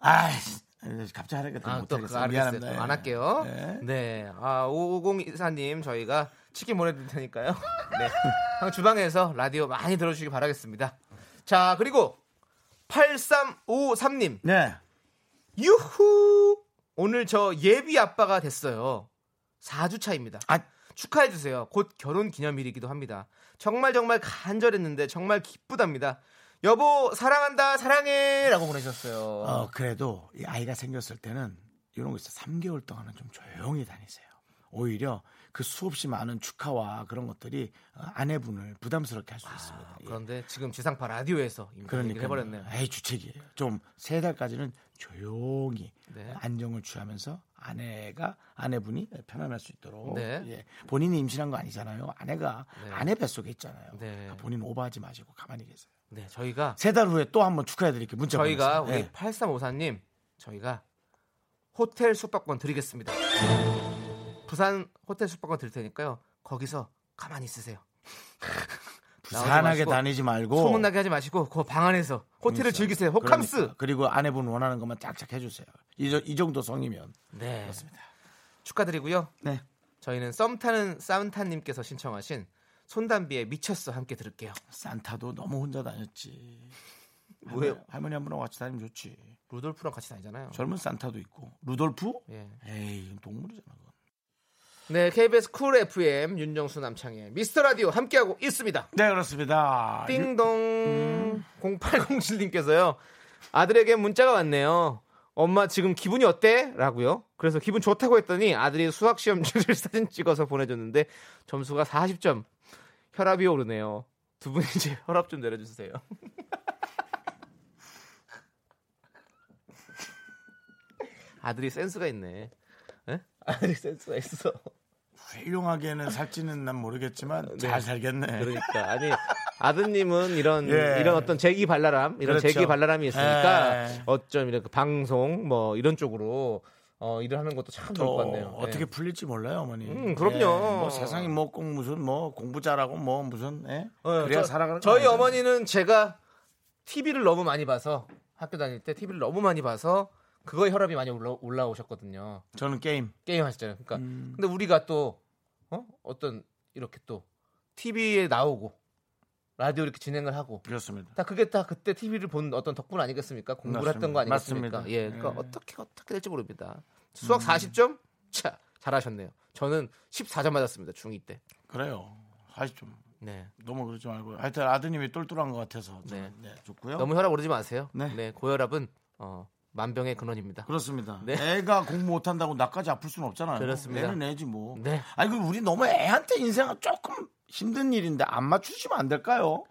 아, 갑자기 하니까 또 아, 또 못하겠어요. 알겠어요. 미안합니다. 또안 할게요. 네. 네. 아, 5024님, 저희가 치킨 보내드릴 테니까요. [LAUGHS] 네. 주방에서 라디오 많이 들어주시기 바라겠습니다. 자, 그리고 8353님, 네. 유후! 오늘 저 예비 아빠가 됐어요. 4주 차입니다. 아, 축하해 주세요. 곧 결혼 기념일이기도 합니다. 정말 정말 간절했는데 정말 기쁘답니다. 여보, 사랑한다, 사랑해! 라고 보내셨어요. 어, 그래도 이 아이가 생겼을 때는 이런 거 있어. 3개월 동안은 좀 조용히 다니세요. 오히려 그 수없이 많은 축하와 그런 것들이 어, 아내분을 부담스럽게 할 수 있습니다. 예. 그런데 지금 지상파 라디오에서 이미 그러니까 해버렸네요. 에이 주책이에요. 좀 세 달까지는 조용히 네. 안정을 취하면서 아내가 아내분이 편안할 수 있도록 네. 예. 본인이 임신한 거 아니잖아요. 아내가 네. 아내 뱃속에 있잖아요. 네. 그러니까 본인 오버하지 마시고 가만히 계세요. 네, 저희가 세 달 후에 또 한번 축하해 드릴게요. 문자 저희가 보내주세요. 우리 예. 8354님 저희가 호텔 숙박권 드리겠습니다. 부산 호텔 숙박권 드릴 테니까요. 거기서 가만히 있으세요. [LAUGHS] 부산하게 다니지 말고 소문나게 하지 마시고 그 방 안에서 호텔을 즐기세요. 호캉스. 그러니까. 그리고 아내분 원하는 것만 짝짝 해주세요. 이, 저- 이 정도 성이면 네. 그렇습니다. 축하드리고요. 네. 저희는 썸 타는 쌈타님께서 신청하신 손담비의 미쳤어 함께 들을게요. 산타도 너무 혼자 다녔지. [LAUGHS] 왜요? 할머니, 할머니 한 분하고 같이 다니면 좋지. 루돌프랑 같이 다니잖아요. 젊은 산타도 있고 루돌프? 예. 에이 동물이잖아. 그건. 네, KBS 쿨 FM 윤정수 남창희의 미스터 라디오 함께하고 있습니다. 네 그렇습니다. 띵동 0807님께서요. 아들에게 문자가 왔네요. 엄마 지금 기분이 어때? 라고요. 그래서 기분 좋다고 했더니 아들이 수학 시험지를 [LAUGHS] 사진 찍어서 보내줬는데 점수가 40점. 혈압이 오르네요. 두 분 이 제 [LAUGHS] 혈압 좀 내려주세요. [LAUGHS] 아들이 센스가 있네. 에? 아들이 센스가 있어. 훌륭하게는 살지는 난 모르겠지만 잘 살겠네. 그러니까 아니 아드님은 이런 예. 이런 어떤 재기 발랄함 이런 그렇죠. 재기 발랄함이 있으니까 예. 어쩜 이렇게 방송 뭐 이런 쪽으로 어, 일을 하는 것도 참 좋을 또것 같네요. 어떻게 예. 풀릴지 몰라요, 어머니. 음, 그럼요. 예, 뭐 세상이 뭐 꼭 무슨 뭐 공부 잘하고 뭐 무슨 예? 어, 그래야 저- 살아가는 거 저희 아니잖아요. 어머니는 제가 TV를 너무 많이 봐서 학교 다닐 때 TV를 너무 많이 봐서 그거에 혈압이 많이 올라, 올라오셨거든요. 저는 게임. 게임 하시잖아요. 그러니까 음. 근데 우리가 또 어? 어떤 이렇게 또 TV에 나오고 라디오 이렇게 진행을 하고 그렇습니다. 다 그게 다 그때 TV를 본 어떤 덕분 아니겠습니까? 공부를 맞습니다. 했던 거 아니겠습니까? 맞습니다. 예, 그러니까 예. 어떻게 어떻게 될지 모릅니다. 수학 40점? 차, 잘하셨네요. 저는 14점 맞았습니다. 중2 때. 그래요. 40점. 네. 너무 그러지 말고 하여튼 아드님이 똘똘한 것 같아서 네. 네, 좋고요. 너무 혈압 오르지 마세요. 네. 네. 고혈압은 어, 만병의 근원입니다. 그렇습니다. 네. 애가 공부 못한다고 나까지 아플 수는 없잖아요. 그렇습니다. 애는 애지 뭐. 네. 아니 그 우리 너무 애한테 인생은 조금 힘든 일인데 안 맞추시면 안 될까요?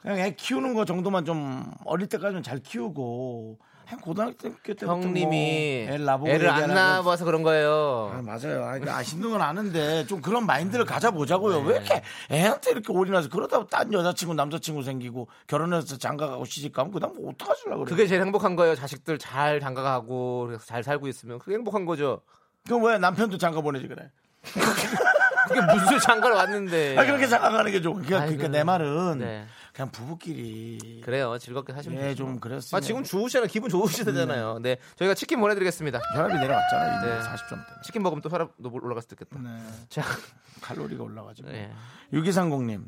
그냥 애 키우는 거 정도만 좀 어릴 때까지는 잘 키우고 한 고등학교 때부터 형님이 뭐애 나보고 애를 안 낳아봐서 그런 거예요. 아, 맞아요. 아, 그러니까 아시는 건 아는데 좀 그런 마인드를 가져보자고요. 네. 왜 이렇게 애한테 이렇게 올인해서 그러다 딴 여자친구 남자친구 생기고 결혼해서 장가가고 시집가면 그다음 뭐 어떡하시려고 그래. 그게 제일 행복한 거예요. 자식들 잘 장가가고 그래서 잘 살고 있으면 그게 행복한 거죠. 그럼 왜 남편도 장가 보내지 그래? 그게 무슨 장가를 왔는데. 아 그렇게 장가가는 게 좋아. 그러니까. 그러니까 내 말은 네. 그냥 부부끼리 그래요. 즐겁게 사시면 예. 좀 그랬으면 아, 지금 좋으시잖아요. 기분 좋으시잖아요. 네. 저희가 치킨 보내드리겠습니다. 혈압이 내려왔잖아요. 이제 네. 40점 때문에. 치킨 먹으면 또 혈압 도 올라갈 수도 있겠다. 네. 자, 칼로리가 올라가지고. 네. 6230님.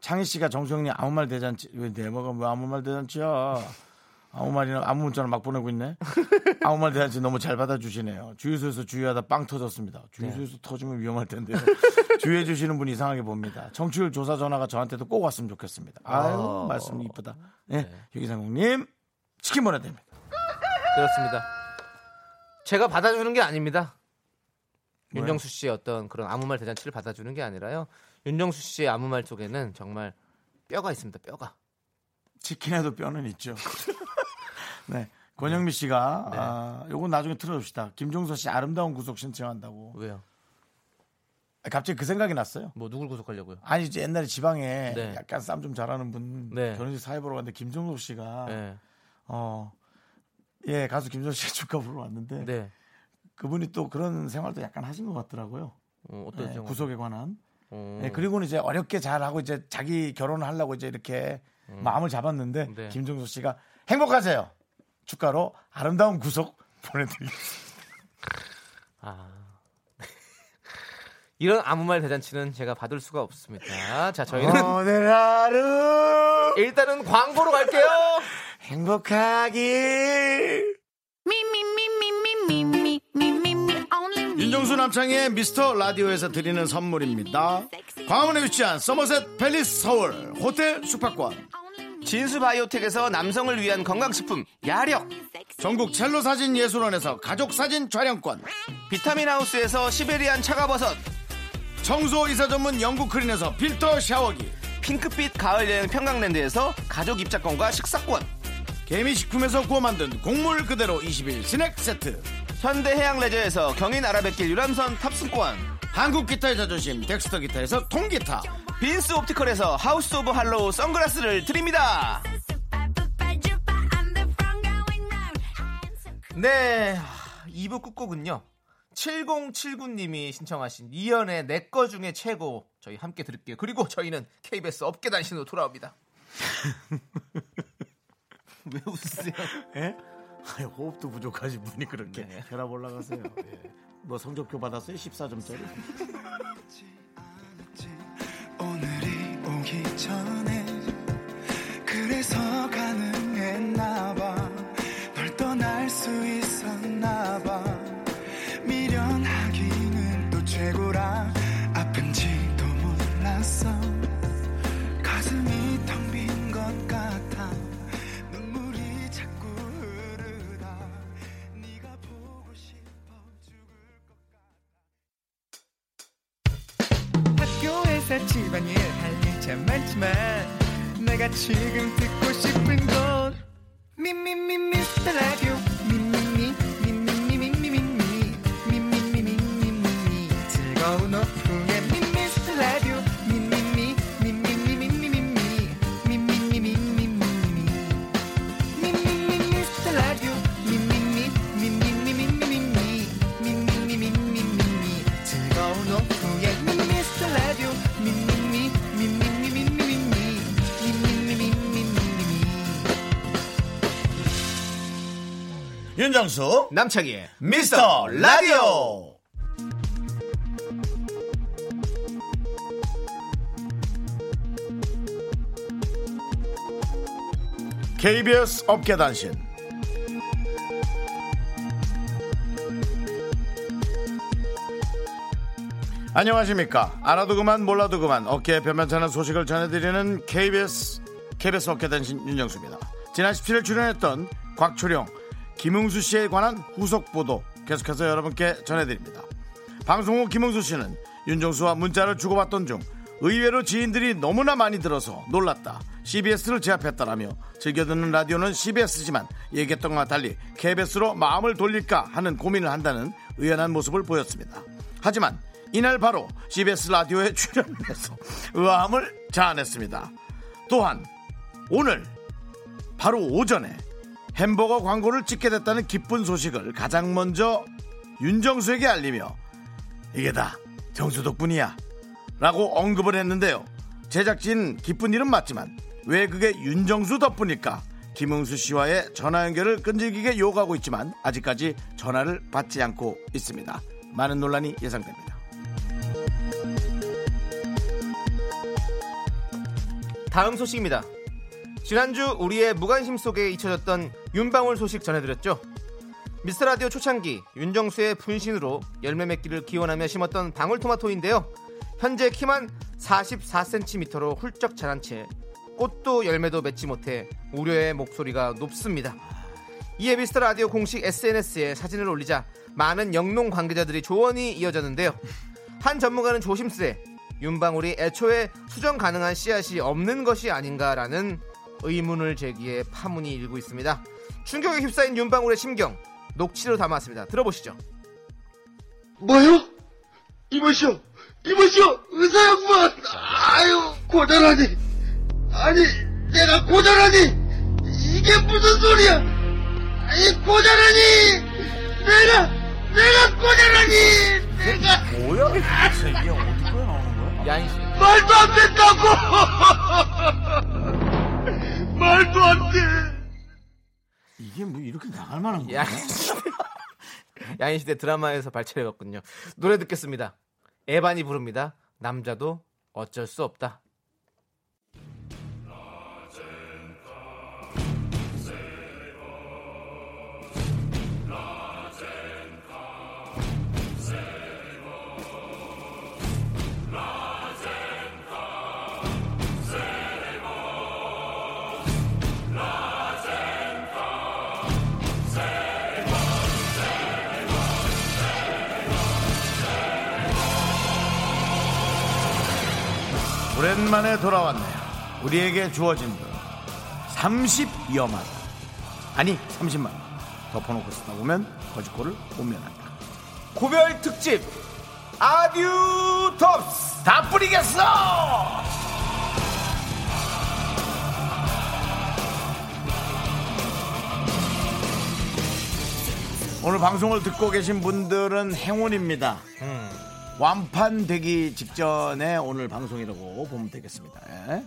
창희 씨가 정수영님 아무 말 대잔치 왜 내모가 왜 아무 말 대잔치야? 아무 말이나 아무 문자를 막 보내고 있네. [LAUGHS] 아무 말 대잔치 너무 잘 받아주시네요. 주유소에서 주유하다 빵 터졌습니다. 주유소에서 터지면 위험할 텐데요. [LAUGHS] 주유해 주시는 분 이상하게 봅니다. 정치율 조사 전화가 저한테도 꼭 왔으면 좋겠습니다. 아유 어. 말씀 이쁘다. 네, 6230님 치킨 보내드립니다. 그렇습니다. 제가 받아주는 게 아닙니다. 뭐요? 윤정수 씨의 어떤 그런 아무 말 대잔치를 받아주는 게 아니라요. 윤정수 씨의 아무 말 속에는 정말 뼈가 있습니다. 뼈가. 치킨에도 뼈는 있죠. [LAUGHS] 네. 권영미 씨가 네. 아, 요건 나중에 틀어줍시다. 김종서 씨 아름다운 구속 신청한다고. 왜요? 아, 갑자기 그 생각이 났어요. 뭐 누굴 구속하려고요? 아니 이제 옛날에 지방에 네. 약간 싸움 좀 잘하는 분 네. 결혼식 사회 보러 갔는데 김종서 씨가 네. 어. 예, 가수 김종서 씨가 축가 부르러 왔는데 네. 그분이 또 그런 생활도 약간 하신 것 같더라고요. 어, 어떤 네? 구속에 관한. 어. 네, 그리고는 이제 어렵게 잘 하고 이제 자기 결혼을 하려고 이제 이렇게 마음을 잡았는데 음. 네. 김종서 씨가 행복하세요. 축가로 아름다운 구속 보내드리겠습니다. 아. [LAUGHS] 이런 아무 말 대잔치는 제가 받을 수가 없습니다. 자, 저희는 오늘 하루 일단은 광고로 갈게요. [LAUGHS] 행복하길. 윤정수 남창의 미스터 라디오에서 드리는 선물입니다. 광화문에 위치한 서머셋 팰리스 서울 호텔 숙박권. 진수 바이오텍에서 남성을 위한 건강식품 야력 전국 첼로 사진 예술원에서 가족 사진 촬영권. 비타민 하우스에서 시베리안 차가버섯 청소 이사 전문 영국 크린에서 필터 샤워기. 핑크빛 가을 여행 평강랜드에서 가족 입장권과 식사권 개미식품에서 구워 만든 곡물 그대로 21 스낵 세트. 현대해양 레저에서 경인 아라뱃길 유람선 탑승권 한국 기타의 자존심 덱스터 기타에서 통기타. 빈스 옵티컬에서 하우스 오브 할로우 선글라스를 드립니다 네. 2부 끝곡은요. 7079님이 신청하신 이현의 내 거 중에 최고 저희 함께 들을게요. 그리고 저희는 KBS 업계 단신으로 돌아옵니다. [LAUGHS] 왜 웃으세요? 예? 아니, 호흡도 부족하신 분이 그렇게 네. 혈압 올라가세요. 예. 뭐 성적표 받았어요? 14점짜리? [LAUGHS] 오늘이 오기 전에 윤정수 남창희의 미스터 라디오. KBS 업계단신. 안녕하십니까? 알아도 그만 몰라도 그만 어깨에 변변찮은 소식을 전해드리는 KBS KBS 업계단신 윤정수입니다. 지난 17일 출연했던 곽초령 김흥수 씨에 관한 후속 보도 계속해서 여러분께 전해드립니다. 방송 후 김흥수 씨는 윤정수와 문자를 주고받던 중 의외로 지인들이 너무나 많이 들어서 놀랐다. CBS를 제압했다라며 즐겨 듣는 라디오는 CBS지만 얘기했던 것과 달리 KBS로 마음을 돌릴까 하는 고민을 한다는 의연한 모습을 보였습니다. 하지만 이날 바로 CBS 라디오에 [LAUGHS] 출연해서 의아함을 자아냈습니다. 또한 오늘 바로 오전에 햄버거 광고를 찍게 됐다는 기쁜 소식을 가장 먼저 윤정수에게 알리며 이게 다 정수 덕분이야 라고 언급을 했는데요. 제작진 기쁜 일은 맞지만 왜 그게 윤정수 덕분일까? 김흥수 씨와의 전화 연결을 끈질기게 요구하고 있지만 아직까지 전화를 받지 않고 있습니다. 많은 논란이 예상됩니다. 다음 소식입니다. 지난주 우리의 무관심 속에 잊혀졌던 윤방울 소식 전해드렸죠. 미스터 라디오 초창기 윤정수의 분신으로 열매 맺기를 기원하며 심었던 방울토마토인데요. 현재 키만 44cm로 훌쩍 자란 채 꽃도 열매도 맺지 못해 우려의 목소리가 높습니다. 이에 미스터 라디오 공식 SNS에 사진을 올리자 많은 영농 관계자들이 조언이 이어졌는데요. 한 전문가는 조심스레 윤방울이 애초에 수정 가능한 씨앗이 없는 것이 아닌가라는 의문을 제기해 파문이 일고 있습니다. 충격에 휩싸인 윤방울의 심경 녹취로 담았습니다. 들어보시죠. 뭐요? 이보시오, 이보시오, 의사 양반. 아유, 고전하니. 아니, 내가 고전하니. 이게 무슨 소리야? 아니, 고전하니. 내가, 내가 고전하니. 내가 뭐야 이게 어디서 나오는 거야 야인 씨. 말도 안 된다고. [LAUGHS] 말도 안 돼. 이게 뭐 이렇게 나갈 만한 거야 야인 씨. 야인 시대 드라마에서 발췌해봤군요. 노래 듣겠습니다. 에반이 부릅니다. 남자도 어쩔 수 없다. 만에 돌아왔네요. 우리에게 주어진 돈 30여만 아니 30만 원 덮어놓고 쓰다 보면 거짓골을 못 면한다. 고별 특집 아듀 톱스 다 뿌리겠어! 오늘 방송을 듣고 계신 분들은 행운입니다. 완판되기 직전에 오늘 방송이라고 보면 되겠습니다. 예.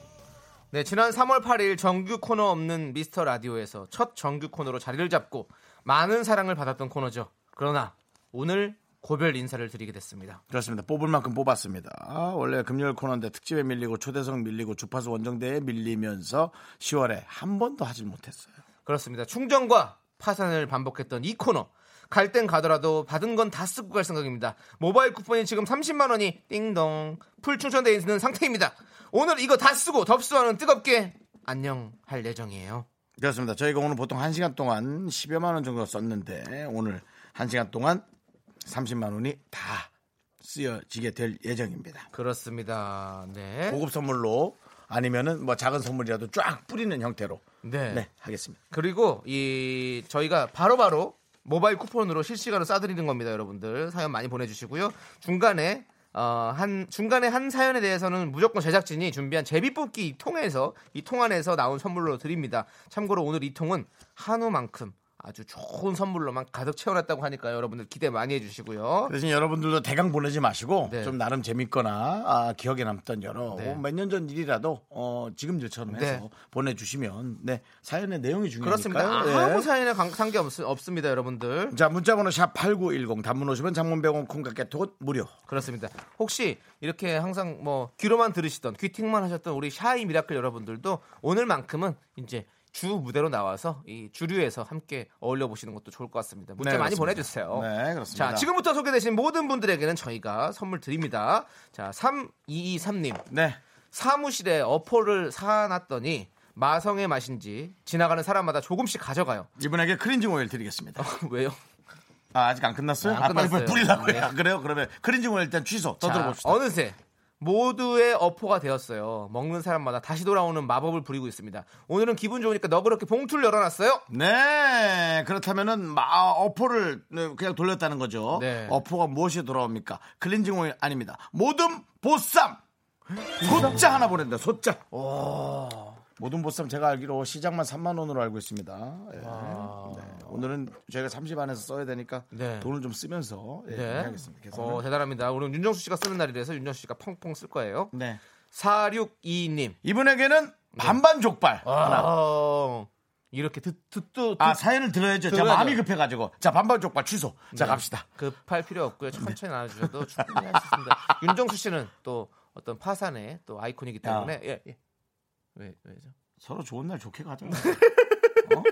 네, 지난 3월 8일 정규 코너 없는 미스터 라디오에서 첫 정규 코너로 자리를 잡고 많은 사랑을 받았던 코너죠. 그러나 오늘 고별 인사를 드리게 됐습니다. 그렇습니다. 뽑을 만큼 뽑았습니다. 아, 원래 금요일 코너인데 특집에 밀리고 초대석 밀리고 주파수 원정대에 밀리면서 10월에 한 번도 하질 못했어요. 그렇습니다. 충전과 파산을 반복했던 이 코너. 갈 땐 가더라도 받은 건 다 쓰고 갈 생각입니다. 모바일 쿠폰이 지금 30만 원이 띵동 풀 충전되어 있는 상태입니다. 오늘 이거 다 쓰고 덥수와는 뜨겁게 안녕 할 예정이에요. 그렇습니다. 저희가 오늘 보통 1시간 동안 10여만 원 정도 썼는데 오늘 1시간 동안 30만 원이 다 쓰여지게 될 예정입니다. 그렇습니다. 네. 고급 선물로 아니면은 뭐 작은 선물이라도 쫙 뿌리는 형태로 네. 네, 하겠습니다. 그리고 이 저희가 바로바로 모바일 쿠폰으로 실시간으로 싸드리는 겁니다, 여러분들. 사연 많이 보내주시고요. 중간에 어, 한 중간에 한 사연에 대해서는 무조건 제작진이 준비한 제비뽑기 이 통에서 이 통 안에서 나온 선물로 드립니다. 참고로 오늘 이 통은 한우만큼 아주 좋은 선물로만 가득 채워놨다고 하니까 여러분들 기대 많이 해주시고요. 대신 여러분들도 대강 보내지 마시고 네. 좀 나름 재밌거나 아, 기억에 남던 여러 네. 몇 년 전 일이라도 어, 지금 일처럼 해서 네. 보내주시면 네 사연의 내용이 중요하니까요. 그렇습니다. 네. 아무 사연에 관- 상관 없, 없습니다, 여러분들. 자 문자번호 샵 #8910 단문 50원, 장문 100원, 콩과 카톡 무료. 그렇습니다. 혹시 이렇게 항상 뭐 귀로만 들으시던 귀팅만 하셨던 우리 shy 미라클 여러분들도 오늘만큼은 이제 주 무대로 나와서 이 주류에서 함께 어울려 보시는 것도 좋을 것 같습니다. 문자 네, 많이. 보내주세요. 네, 그렇습니다. 자, 지금부터 소개되신 모든 분들에게는 저희가 선물 드립니다. 자, 3223님. 네. 사무실에 어포를 사놨더니 마성의 맛인지 지나가는 사람마다 조금씩 가져가요. 이분에게 클렌징 오일 드리겠습니다. 왜요? 아, 아직 안 끝났어요? 네, 안 아, 빨리 빨리 끝났어요. 뿌리려고요. 네. 아, 그래요? 그러면 클렌징 오일 일단 취소. 더 자, 들어봅시다. 어느새 모두의 어포가 되었어요. 먹는 사람마다 다시 돌아오는 마법을 부리고 있습니다. 오늘은 기분 좋으니까 너그럽게 봉투를 열어놨어요. 네, 그렇다면은 마, 어포를 네, 그냥 돌렸다는 거죠. 네. 어포가 무엇이 돌아옵니까? 클렌징 오일 아닙니다. 모든 보쌈. 소자 하나 보낸다. 소자. 모든 보쌈 제가 알기로 시장만 3만 원으로 알고 있습니다. 예. 네. 오늘은 저희가 30 안에서 써야 되니까 네. 돈을 좀 쓰면서 예, 네. 계산을. 어, 대단합니다. 오늘 윤정수 씨가 쓰는 날이라서 윤정수 씨가 펑펑 쓸 거예요. 네. 4622님. 이분에게는 반반 족발. 아, 이렇게 듣, 듣도 아, 사연을 들어야죠. 자, 들어야죠. 마음이 급해가지고. 자, 반반 족발 취소. 자, 갑시다. 급할 필요 없고요. 천천히 나눠주셔도 충분히 할 수 있습니다. 윤정수 씨는 또 어떤 파산의 또 아이콘이기 때문에 예, 예. 왜 왜죠? 서로 좋은 날 좋게 가자. 어?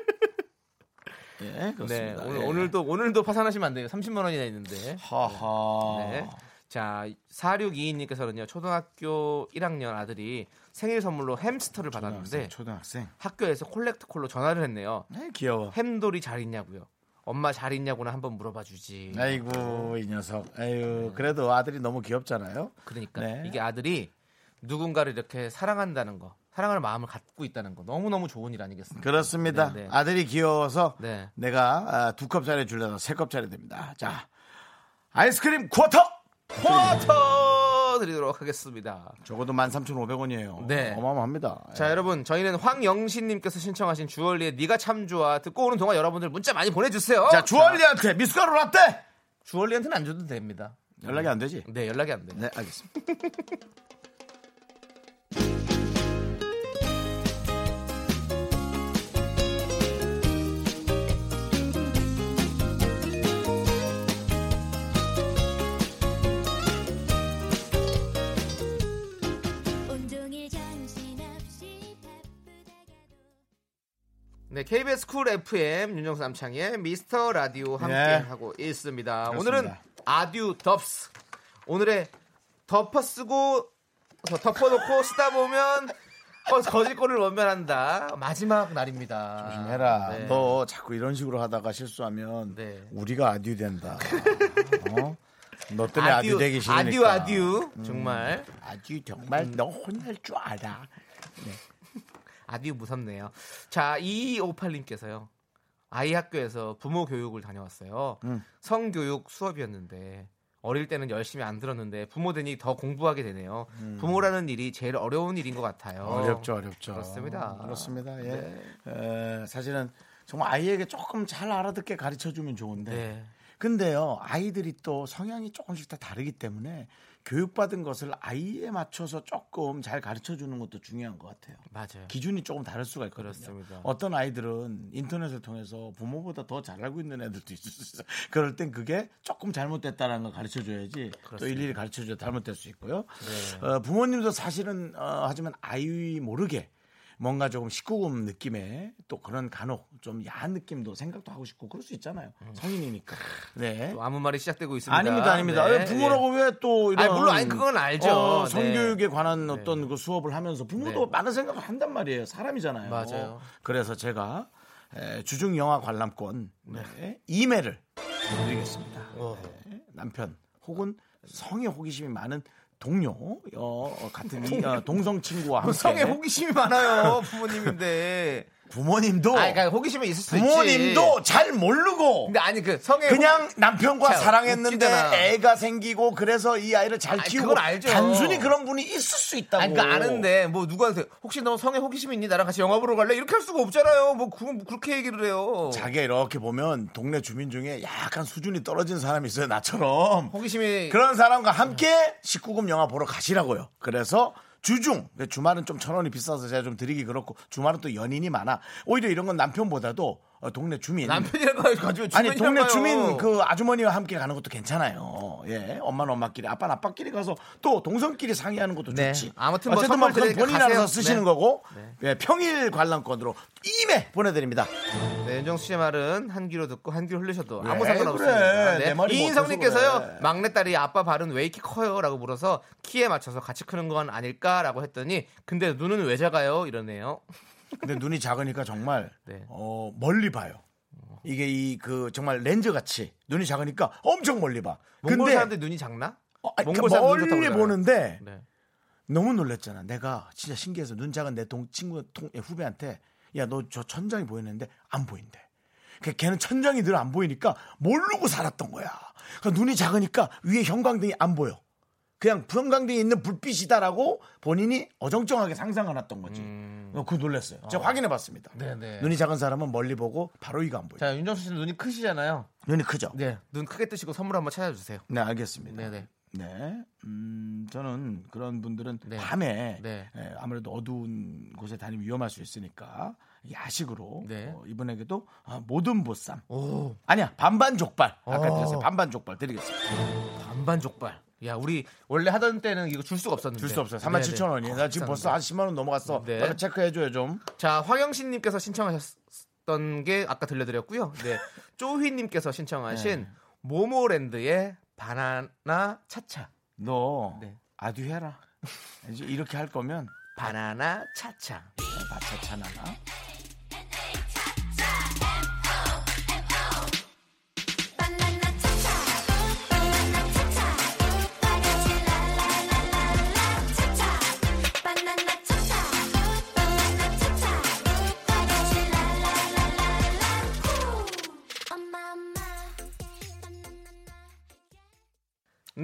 예, 네, 그렇습니다. 오늘 예. 오늘도 오늘도 파산하시면 안 돼요. 30만 원이나 있는데. 하하. 네. 자, 4622님께서는요. 초등학교 1학년 아들이 생일 선물로 햄스터를 받았는데 초등학생. 학교에서 콜렉트 콜로 전화를 했네요. 네, 귀여워. 햄돌이 잘 있냐고요. 엄마 잘 있냐고는 한번 물어봐 주지. 아이고 이 녀석. 아유 그래도 아들이 너무 귀엽잖아요. 그러니까 네. 이게 아들이 누군가를 이렇게 사랑한다는 거, 사랑할 마음을 갖고 있다는 거 너무 너무 좋은 일 아니겠습니까? 그렇습니다. 네, 네. 아들이 귀여워서 네. 내가 아, 두 컵짜리 주려다 세 컵짜리 됩니다. 자 아이스크림 쿼터. 쿼터 드리도록 하겠습니다. 적어도 13,500원이에요. 네. 어마어마합니다. 자 여러분 저희는 황영신님께서 신청하신 주얼리의 네가 참 좋아 듣고 오는 동안 여러분들 문자 많이 보내주세요. 자 주얼리한테 미숫가루 라떼 주얼리한테는 안 줘도 됩니다. 연락이 안 되지? 네 연락이 안 돼. 네 알겠습니다. [LAUGHS] 네 KBS 쿨 FM 윤정수 남창희의 미스터 라디오 함께 네. 하고 있습니다. 그렇습니다. 오늘은 아듀 덮쓰 오늘의 덮어 쓰고 덮어놓고 쓰다 보면 어, 거지꼴을 못 면한다 마지막 날입니다. 조심해라. 네. 너 자꾸 이런 식으로 하다가 실수하면 네. 우리가 아듀 된다. [LAUGHS] 어? 너 때문에 아듀, 되기 싫으니까. 아듀 아듀 정말 아듀 정말 너 혼날 줄 알아. 아듀 무섭네요. 자 2258님께서요 아이 학교에서 부모 교육을 다녀왔어요. 음. 성교육 수업이었는데 어릴 때는 열심히 안 들었는데 부모 되니 더 공부하게 되네요. 부모라는 일이 제일 어려운 일인 것 같아요. 음. 어렵죠, 어렵죠. 그렇습니다. 그렇습니다. 예. 네. 에, 사실은 정말 아이에게 조금 잘 알아듣게 가르쳐 주면 좋은데 네. 근데요, 아이들이 또 성향이 조금씩 다 다르기 때문에 교육받은 것을 아이에 맞춰서 조금 잘 가르쳐 주는 것도 중요한 것 같아요. 맞아요. 기준이 조금 다를 수가 있거든요. 그렇습니다. 어떤 아이들은 인터넷을 통해서 부모보다 더 잘 알고 있는 애들도 있을 수 있어요. 그럴 땐 그게 조금 잘못됐다는 걸 가르쳐 줘야지 또 일일이 가르쳐 줘야 잘못될 수 있고요. 네. 어, 부모님도 사실은 어, 하지만 아이 모르게 뭔가 조금 19금 느낌의 또 그런 간혹 좀 야한 느낌도 생각도 하고 싶고 그럴 수 있잖아요. 성인이니까. 네. 또 아무 말이 시작되고 있습니다. 아닙니다, 아닙니다. 네, 아, 부모라고 왜또 이런 아니, 물론, 아니, 그건 알죠. 어, 네. 성교육에 관한 어떤 그 수업을 하면서 부모도 네. 많은 생각을 한단 말이에요. 사람이잖아요. 맞아요. 그래서 제가 에, 주중 영화 관람권 네, 이메를 드리겠습니다. 어. 네, 남편 혹은 성에 호기심이 많은 동료? 어, 어, 같은 이, 어, 동성 친구와 함께. 그 성에 호기심이 많아요, 부모님인데. 부모님도 아, 그러니까 호기심이 있을 수 있지. 부모님도 잘 모르고 근데 아니 그 성에 그냥 남편과 자, 사랑했는데 웃기잖아. 애가 생기고 그래서 이 아이를 잘 아니, 키우고 그건 알죠. 단순히 그런 분이 있을 수 있다고. 아니, 그러니까 아는데 뭐 누구한테 혹시 너 성에 호기심이 있니? 나랑 같이 영화 보러 갈래? 이렇게 할 수가 없잖아요. 뭐뭐 그렇게 얘기를 해요. 자기가 이렇게 보면 동네 주민 중에 약간 수준이 떨어진 사람이 있어요. 나처럼. 호기심이 그런 사람과 함께 19금 영화 보러 가시라고요. 그래서 주중 주말은 좀 천 원이 비싸서 제가 좀 드리기 그렇고 주말은 또 연인이 많아. 오히려 이런 건 남편보다도 어, 동네 주민 남편이라고 가지고 아니 동네 주민 그 아주머니와 함께 가는 것도 괜찮아요. 예, 엄마는 엄마끼리, 아빠는 아빠끼리 가서 또 동성끼리 상의하는 것도 네. 좋지. 아무튼 뭐 어쨌든 뭐 그건 본인. 알아서 쓰시는 네. 거고 예, 평일 관람권으로 임에 보내드립니다. 네, 윤정수 씨의 말은 한 귀로 듣고 한 귀로 흘리셔도 아무 왜 상관없습니다. 그래? 네. 이인성님께서요 그래? 막내딸이 아빠 발은 왜 이렇게 커요?라고 물어서 키에 맞춰서 같이 크는 건 아닐까라고 했더니 근데 눈은 왜 작아요? 이러네요. 근데 눈이 작으니까 정말 네. 어, 멀리 봐요. 이게 이 그 정말 렌즈 같이 눈이 작으니까 엄청 멀리 봐. 몽골 근데 사람들 눈이 작나? 어, 아니, 몽골 그러니까 멀리. 보는데 네. 너무 놀랬잖아. 내가 진짜 신기해서 눈 작은 내 동 친구 통, 후배한테 야 너 저 천장이 보이는데 안 보인대. 그 걔는 천장이 늘 안 보이니까 모르고 살았던 거야. 그 눈이 작으니까 위에 형광등이 안 보여. 그냥 형광등이 있는 불빛이다라고 본인이 어정쩡하게 상상을 했던 거지. 어, 그거 놀랐어요. 제가 확인해 봤습니다. 음. 네네. 눈이 작은 사람은 멀리 보고 바로 이가 안 보여. 자 윤정수 씨는 눈이 크시잖아요. 눈이 크죠? 네, 눈 크게 뜨시고 선물 한번 찾아주세요. 네, 알겠습니다. 네네. 네, 음, 저는 그런 분들은 네. 밤에 네. 예, 아무래도 어두운 곳에 다니면 위험할 수 있으니까 야식으로 네. 어, 이분에게도 아, 모든 보쌈 오 아니야 반반 족발 아까 어. 드렸어요 반반 족발 드리겠습니다 반반 족발. 야 우리 원래 하던 때는 이거 줄 수가 없었는데 줄 수 없어요 네네. 37,000원이 나 지금 벌써 한 10만 원 넘어갔어 네. 빨리 체크해 줘요 좀 자, 황영신 님께서 신청하셨던 게 아까 들려드렸고요. 네. [LAUGHS] 쪼휘 님께서 신청하신 네. 모모랜드의 바나나 차차. 너 네. 아듀 해라 이제 이렇게 할 거면 바나나 차차. 바차차나나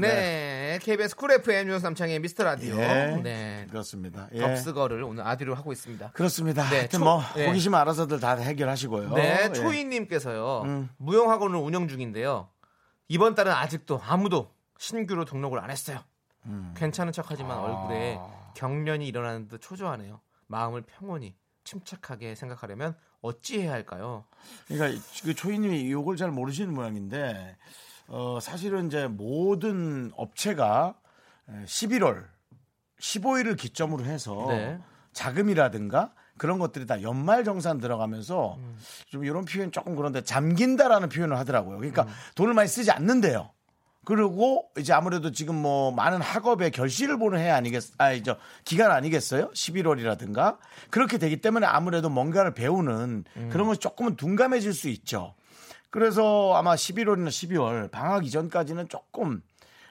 네. KBS 쿨 FM 윤삼창의 미스터 라디오. 예. 네. 그렇습니다 예. 덮쓰 거를 오늘 아듀로 하고 있습니다. 그렇습니다 네, 하여튼 초- 뭐 네. 호기심 알아서들 다 해결하시고요 네, 예. 초이 님께서요. 음. 무용 학원을 운영 중인데요. 이번 달은 아직도 아무도 신규로 등록을 안 했어요. 음. 괜찮은 척하지만 아. 얼굴에 경련이 일어나는 듯 초조하네요. 마음을 평온히 침착하게 생각하려면 어찌 해야 할까요? 그러니까 그 초이님이 이걸 잘 모르시는 모양인데 어, 사실은 이제 모든 업체가 11월 15일을 기점으로 해서 네. 자금이라든가 그런 것들이 다 연말 정산 들어가면서 좀 이런 표현 조금 그런데 잠긴다라는 표현을 하더라고요. 그러니까 돈을 많이 쓰지 않는데요. 그리고 이제 아무래도 지금 뭐 많은 학업의 결실을 보는 해 아니겠, 아, 이제 기간 아니겠어요? 11월이라든가. 그렇게 되기 때문에 아무래도 뭔가를 배우는 그런 것이 조금은 둔감해질 수 있죠. 그래서 아마 11월이나 12월 방학 이전까지는 조금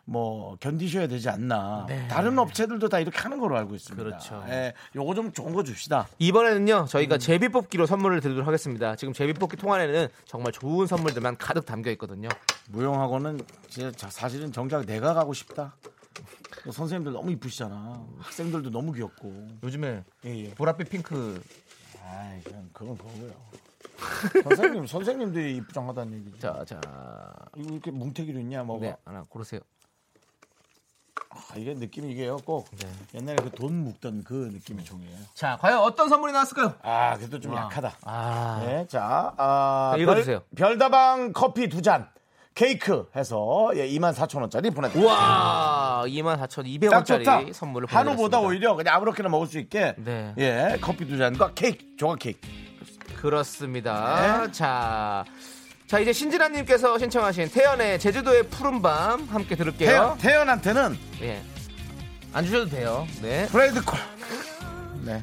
뭐 견디셔야 되지 않나. 다른 업체들도 다 이렇게 하는 걸로 알고 있습니다. 그렇죠. 예, 요거 좀 좋은 거 줍시다. 이번에는요 음. 저희가 제비 뽑기로 선물을 드리도록 하겠습니다. 지금 제비 뽑기 통 안에는 정말 좋은 선물들만 가득 담겨 있거든요. 무용학원은 진짜 사실은 정작 내가 가고 싶다. 또 선생님들 너무 이쁘시잖아. 학생들도 너무 귀엽고. 요즘에 예, 예. 보랏빛 핑크 아이, 그냥 그건 그거고요. 선생님, 선생님들이 입장하다는 얘기죠. 자, 자. 이거 이렇게 뭉태기로 있냐, 뭐. 네, 하나 고르세요. 아, 이게 느낌이 이게요, 꼭. 네. 옛날에 그 돈 묶던 그 느낌의 종이에요. 자, 과연 어떤 선물이 나왔을까요? 아, 그래도 좀 약하다. 아. 네, 자, 아, 네, 읽어주세요. 별, 별다방 커피 두 잔, 케이크 해서 예, 24,000원짜리 보내드립니다. 우와, 24,200원짜리 딱 좋다. 선물을 한우보다 보내드렸습니다. 오히려 그냥 아무렇게나 먹을 수 있게 네. 예 커피 두 잔과 케이크 조각 케이크 그렇습니다. 네. 자. 자, 이제 신진아님께서 신청하신 태연의 제주도의 푸른 밤 함께 들을게요. 태연, 태연한테는 예. 안 주셔도 돼요. 네. 프레드 콜 네.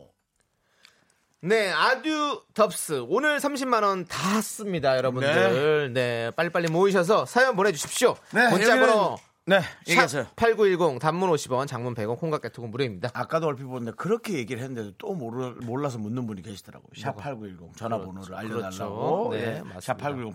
네, 아듀 덥스. 오늘 30만원 다 씁니다, 여러분들. 네. 빨리빨리 모이셔서 사연 보내주십시오. 네, 문자번호. 네 얘기하세요. 8910 단문 50원, 장문 100원, 콩깍개톡은 무료입니다. 아까도 얼핏 보는데 그렇게 얘기를 했는데도 또 모르, 몰라서 묻는 분이 계시더라고요. 샵8910 전화번호를 알려달라고. 그렇죠. 네, 예. 맞습니다. 샵8910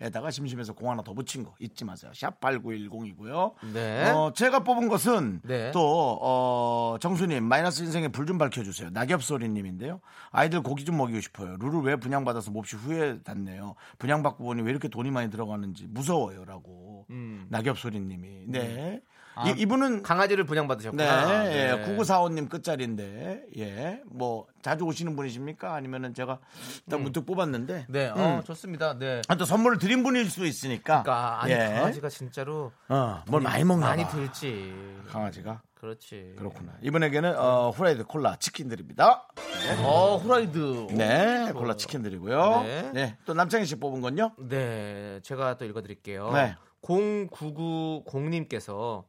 89.1에다가 심심해서 공 하나 더 붙인 거 잊지 마세요. 샵8910이고요. 네. 어, 제가 뽑은 것은 네. 또 어, 정수님 마이너스 인생의 불 좀 밝혀주세요. 낙엽소리님인데요. 아이들 고기 좀 먹이고 싶어요. 룰을 왜 분양받아서 몹시 후회 닿네요. 분양받고 보니 왜 이렇게 돈이 많이 들어가는지 무서워요라고 음. 낙엽소리님이. 네. 아, 이, 이분은 강아지를 분양받으셨구나. 네, 예, 9945님 끝자리인데, 예, 뭐, 자주 오시는 분이십니까? 아니면은 제가 일단 문득 뽑았는데, 네, 어, 좋습니다. 네. 아, 또 선물을 드린 분일 수 있으니까, 그러니까 아니 예. 강아지가 진짜로 어, 뭘 많이 먹나 많이 봐. 들지. 강아지가 그렇지. 그렇구나. 이분에게는 어, 후라이드 콜라 치킨 드립니다. 어, 후라이드. 네, 콜라 치킨 드리고요. 네. 네, 또 남창희 씨 뽑은 건요? 네, 제가 또 읽어드릴게요. 네. 0990님께서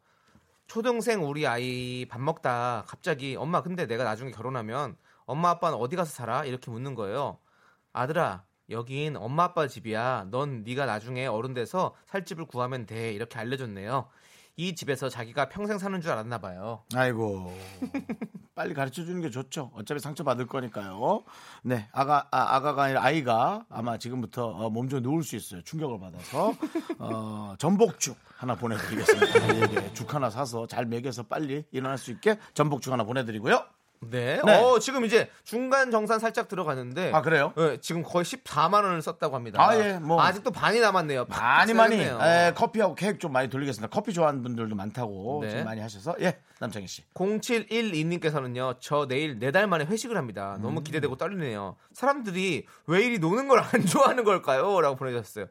초등생 우리 아이 밥 먹다 갑자기 엄마 근데 내가 나중에 결혼하면 엄마 아빠는 어디 가서 살아? 이렇게 묻는 거예요. 아들아 여긴 엄마 아빠 집이야. 넌 네가 나중에 어른 돼서 살 집을 구하면 돼. 이렇게 알려줬네요. 이 집에서 자기가 평생 사는 줄 알았나 봐요. 아이고. [LAUGHS] 빨리 가르쳐 주는 게 좋죠. 어차피 상처 받을 거니까요. 네, 아가 아, 아가가 아니라 아이가 아마 지금부터 어, 몸좀 누울 수 있어요. 충격을 받아서 어, 전복죽 하나 보내드리겠습니다. 아이에게 죽 하나 사서 잘 먹여서 빨리 일어날 수 있게 전복죽 하나 보내드리고요. 네. 네. 어, 지금 이제 중간 정산 살짝 들어가는데. 아, 그래요? 네, 지금 거의 14만 원을 썼다고 합니다. 아, 예, 뭐. 아직도 반이 남았네요. 팍 많이 많이. 에, 커피하고 케이크 좀 많이 돌리겠습니다. 커피 좋아하는 분들도 많다고 네. 좀 많이 하셔서 예 남창희 씨. 0712님께서는요, 저 내일 네 달 만에 회식을 합니다. 음. 너무 기대되고 떨리네요. 사람들이 왜 이리 노는 걸 안 [LAUGHS] 좋아하는 걸까요? 라고 보내 주셨어요.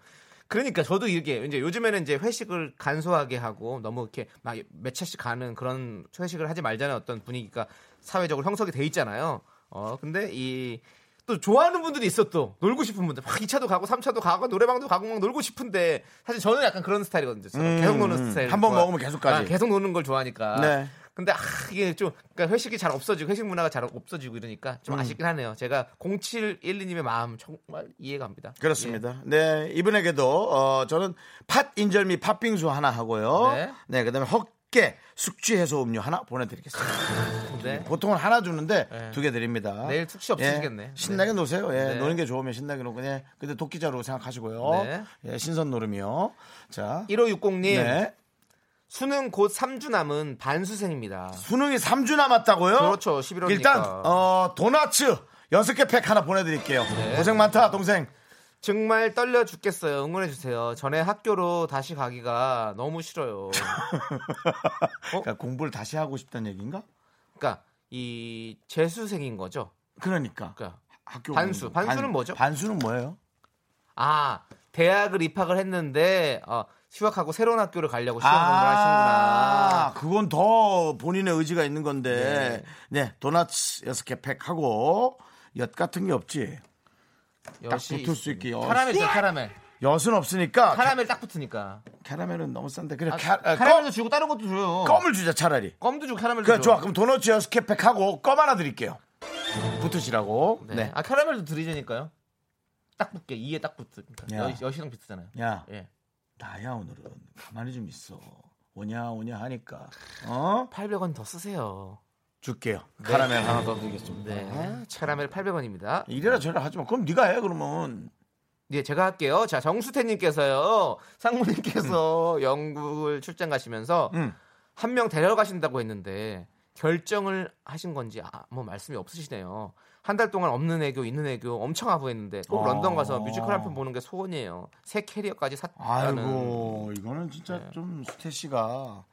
그러니까 저도 이게 이제 요즘에는 이제 회식을 간소하게 하고 너무 이렇게 막 몇 차씩 가는 그런 회식을 하지 말자는 어떤 분위기가 사회적으로 형성이 돼 있잖아요. 어, 근데 이 또 좋아하는 분들이 있어 또 놀고 싶은 분들 막 2차도 가고 3차도 가고 노래방도 가고 막 놀고 싶은데 사실 저는 약간 그런 스타일이거든요. 음, 계속 노는 음. 스타일. 한번 좋아- 먹으면 계속까지. 아, 계속 노는 걸 좋아하니까. 네. 근데 아, 이게 좀 그러니까 회식이 잘 없어지고 회식 문화가 잘 없어지고 이러니까 음. 좀 아쉽긴 하네요. 제가 0712님의 마음 정말 이해갑니다. 그렇습니다. 네 이분에게도 어, 저는 팥 인절미 팥빙수 하나 하고요. 네. 네, 그다음에 헛 개 숙취 해소 음료 하나 보내드리겠습니다. 예. 네. 보통은 하나 주는데 네. 두개 드립니다. 내일 숙취 없으시겠네. 예, 신나게 노세요. 예, 네. 노는 게 좋으면 신나게 놀고 예, 근데 도끼자로 생각하시고요. 네. 예, 신선 노름이요. 자, 1560님 네. 수능 곧 3주 남은 반수생입니다. 수능이 3주 남았다고요? 그렇죠. 11월이니까. 일단 어, 도나츠 여섯 개팩 하나 보내드릴게요. 네. 고생 많다 동생. 정말 떨려 죽겠어요. 응원해 주세요. 전에 학교로 다시 가기가 너무 싫어요. [LAUGHS] 그러니까 공부를 다시 하고 싶다는 얘기인가? 그러니까 이 재수생인 거죠. 그러니까 그러니까 학교 반수. 공부. 반수는 뭐죠? 반수는 뭐예요? 아 대학을 입학을 했는데 어, 휴학하고 새로운 학교를 가려고 시험 공부를 하시는구나. 아, 그건 더 본인의 의지가 있는 건데. 네, 도나츠 여섯 개 팩하고 엿 같은 게 없지. 딱 붙을 수 있게 엿. 카라멜 죠 카라멜. 엿은 없으니까 카라멜 딱 붙으니까. 캐러멜은 너무 싼데 그래 아, 카, 아, 카라멜도 주고 다른 것도 줘요. 껌, 을 주자 차라리. 껌도 주고 카라멜도 그래 줘. 좋아. 그럼 도넛 여섯 개 팩하고 껌 하나 드릴게요. 붙으시라고. 네. 네. 아 카라멜도 드리자니까요. 딱 붙게 이에 딱 붙으니까 야. 여, 여시랑 비슷잖아요. 야 예. 나야 오늘은 가만히 좀 있어. 오냐 오냐 하니까 어 800원 더 쓰세요. 줄게요. 카라멜 하나 더 드리겠습니다. 네. 카라멜 800원입니다. 이래라 저래라 하지 마. 그럼 네가 해 그러면. 네, 제가 할게요. 자, 정수태님께서요, 상무님께서 영국을 출장 가시면서 음. 한명 데려가신다고 했는데 결정을 하신 건지 아, 뭐 말씀이 없으시네요. 한 달 동안 없는 애교, 있는 애교 엄청 아부했는데 꼭 어. 런던 가서 뮤지컬 한 편 보는 게 소원이에요. 새 캐리어까지 샀다는. 아이고 이거는 진짜 네. 좀 수태 씨가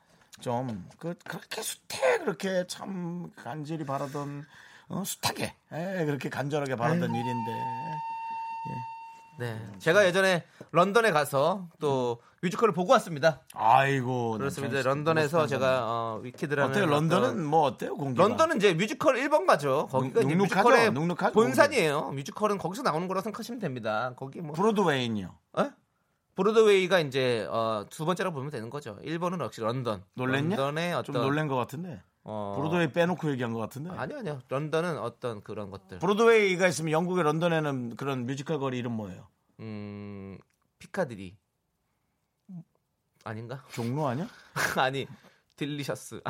좀 그 그렇게 수태 그렇게 참 간절히 바라던 어, 숱하게 에, 그렇게 간절하게 바라던 일인데 네. 제가 예전에 런던에 가서 또 뮤지컬을 보고 왔습니다. 아이고 그렇습니다. 런던에서. 제가 어, 위키드라는 어때요 런던은 뭐 어때요 공기가 런던은 이제 뮤지컬 1번 가죠. 거기가 이제 눅눅하죠? 뮤지컬의 눅눅하죠, 본산이에요. 뮤지컬은 거기서 나오는 거라고 생각하시면 됩니다. 거기 뭐 브로드웨이는요 어? 브로드웨이가 이제 어, 두 번째라고 보면 되는 거죠. 1번은 역시 런던. 놀랬냐? 런던의 어떤 좀 놀란 것 같은데 어, 브로드웨이 빼놓고 얘기한 것 같은데 아니요, 아니요. 런던은 어떤 그런 것들. 브로드웨이가 있으면 영국의 런던에는 그런 뮤지컬 거리 이름 뭐예요 음, 피카디리. 아닌가? 종로 아니야 [LAUGHS] 아니, delicious.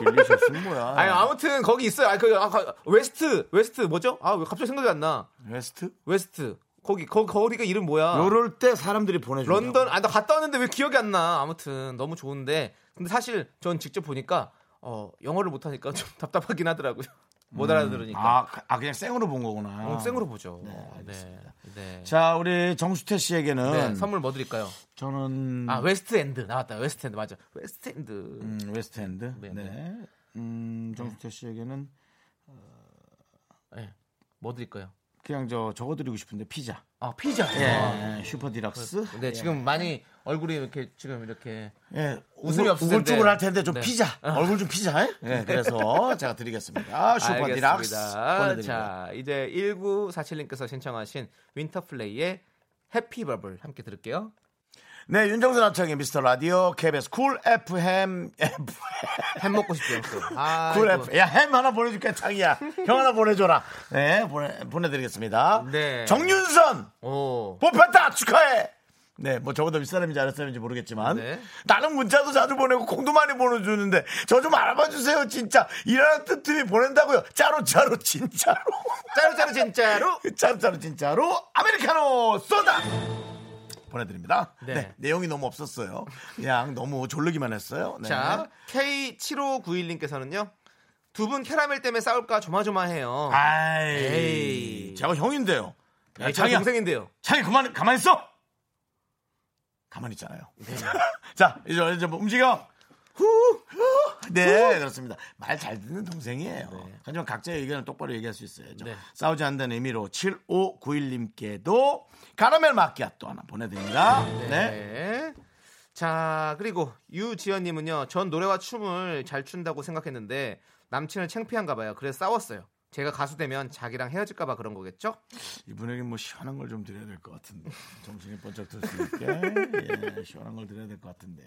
delicious는 뭐야 [LAUGHS] 아니, 아무튼 거기 있어요. 아니, 그 아까 웨스트, 웨스트 뭐죠? 아, 왜 갑자기 생각이 안 나. 웨스트 웨스트. 거기 거 거리가 이름 뭐야? 요럴 때 사람들이 보내줘 런던 아 나 갔다 왔는데 왜 기억이 안 나? 아무튼 너무 좋은데 근데 사실 전 직접 보니까 어 영어를 못 하니까 좀 [LAUGHS] 답답하긴 하더라고요. [LAUGHS] 못 알아들으니까. 아, 그- 아, 그냥 생으로 본 거구나 어, 생으로 보죠. 네, 알겠습니다. 네. 네. 자, 우리 정수태 씨에게는 네, 선물 뭐 드릴까요? 저는 아 웨스트 엔드 나왔다. 웨스트 엔드 맞아. 웨스트 엔드. 음, 웨스트엔드. 네. 네, 음, 정수태 씨에게는 네. 뭐 드릴까요? 그냥 저 적어 드리고 싶은데 피자. 아 피자. 예, 슈퍼 디럭스. 네 지금 많이 얼굴이 이렇게 지금 이렇게 예, 웃음이 없을 텐데. 우글쭈글 할 텐데 좀 네. 피자. 얼굴 좀 피자. 예, 그래서 [LAUGHS] 제가 드리겠습니다. 슈퍼 디럭스. 자, 이제 1947님께서 신청하신 윈터플레이의 Happy Bubble 함께 들을게요. 네, 윤정수 남창희의 미스터 라디오 KBS 쿨 FM 햄 먹고 싶죠. 또. 아, cool 이거. FM. 야, 햄 하나 보내줄게, 창이야. 형 하나 보내줘라. 네, 보내, 보내드리겠습니다. 네. 정윤선! 오. 뽑혔다! 축하해! 네, 뭐 저보다 윗사람인지 아랫사람인지 모르겠지만 네. 나는 문자도 자주 보내고 콩도 많이 보내주는데 저 좀 알아봐 주세요 진짜 일하는 틈틈이 보낸다고요 짜로 짜로 진짜로 짜루짜루 진짜로. [LAUGHS] 짜로 짜로 진짜로 아메리카노 쏘다 보내드립니다 네. 네. 내용이 너무 없었어요 그냥 너무 졸르기만 했어요 네. 자, K7591님께서는요. 두 분 캐러멜 때문에 싸울까 조마조마해요. 아이 에이. 제가 형인데요 야, 네, 제 창이야 동생인데요. 창이 그만 가만히 있어 가만히 있잖아요 자 이제 이제 뭐 움직여 후, 후. 네, 그렇습니다. 말 잘 듣는 동생이에요. 하지만 각자의 의견을 똑바로 얘기할 수 있어야죠. 네. 싸우지 않는다는 의미로 7591님께도 카라멜 마키아또 하나 보내드립니다. 네. 네. 자, 그리고 유지연님은요. 전 노래와 춤을 잘 춘다고 생각했는데 남친을 창피한가 봐요. 그래서 싸웠어요. 제가 가수 되면 자기랑 헤어질까 봐 그런 거겠죠? 이분에게 뭐 시원한 걸 좀 드려야 될 것 같은데. 정신이 번쩍 들 수 있게. 예, 시원한 걸 드려야 될 것 같은데.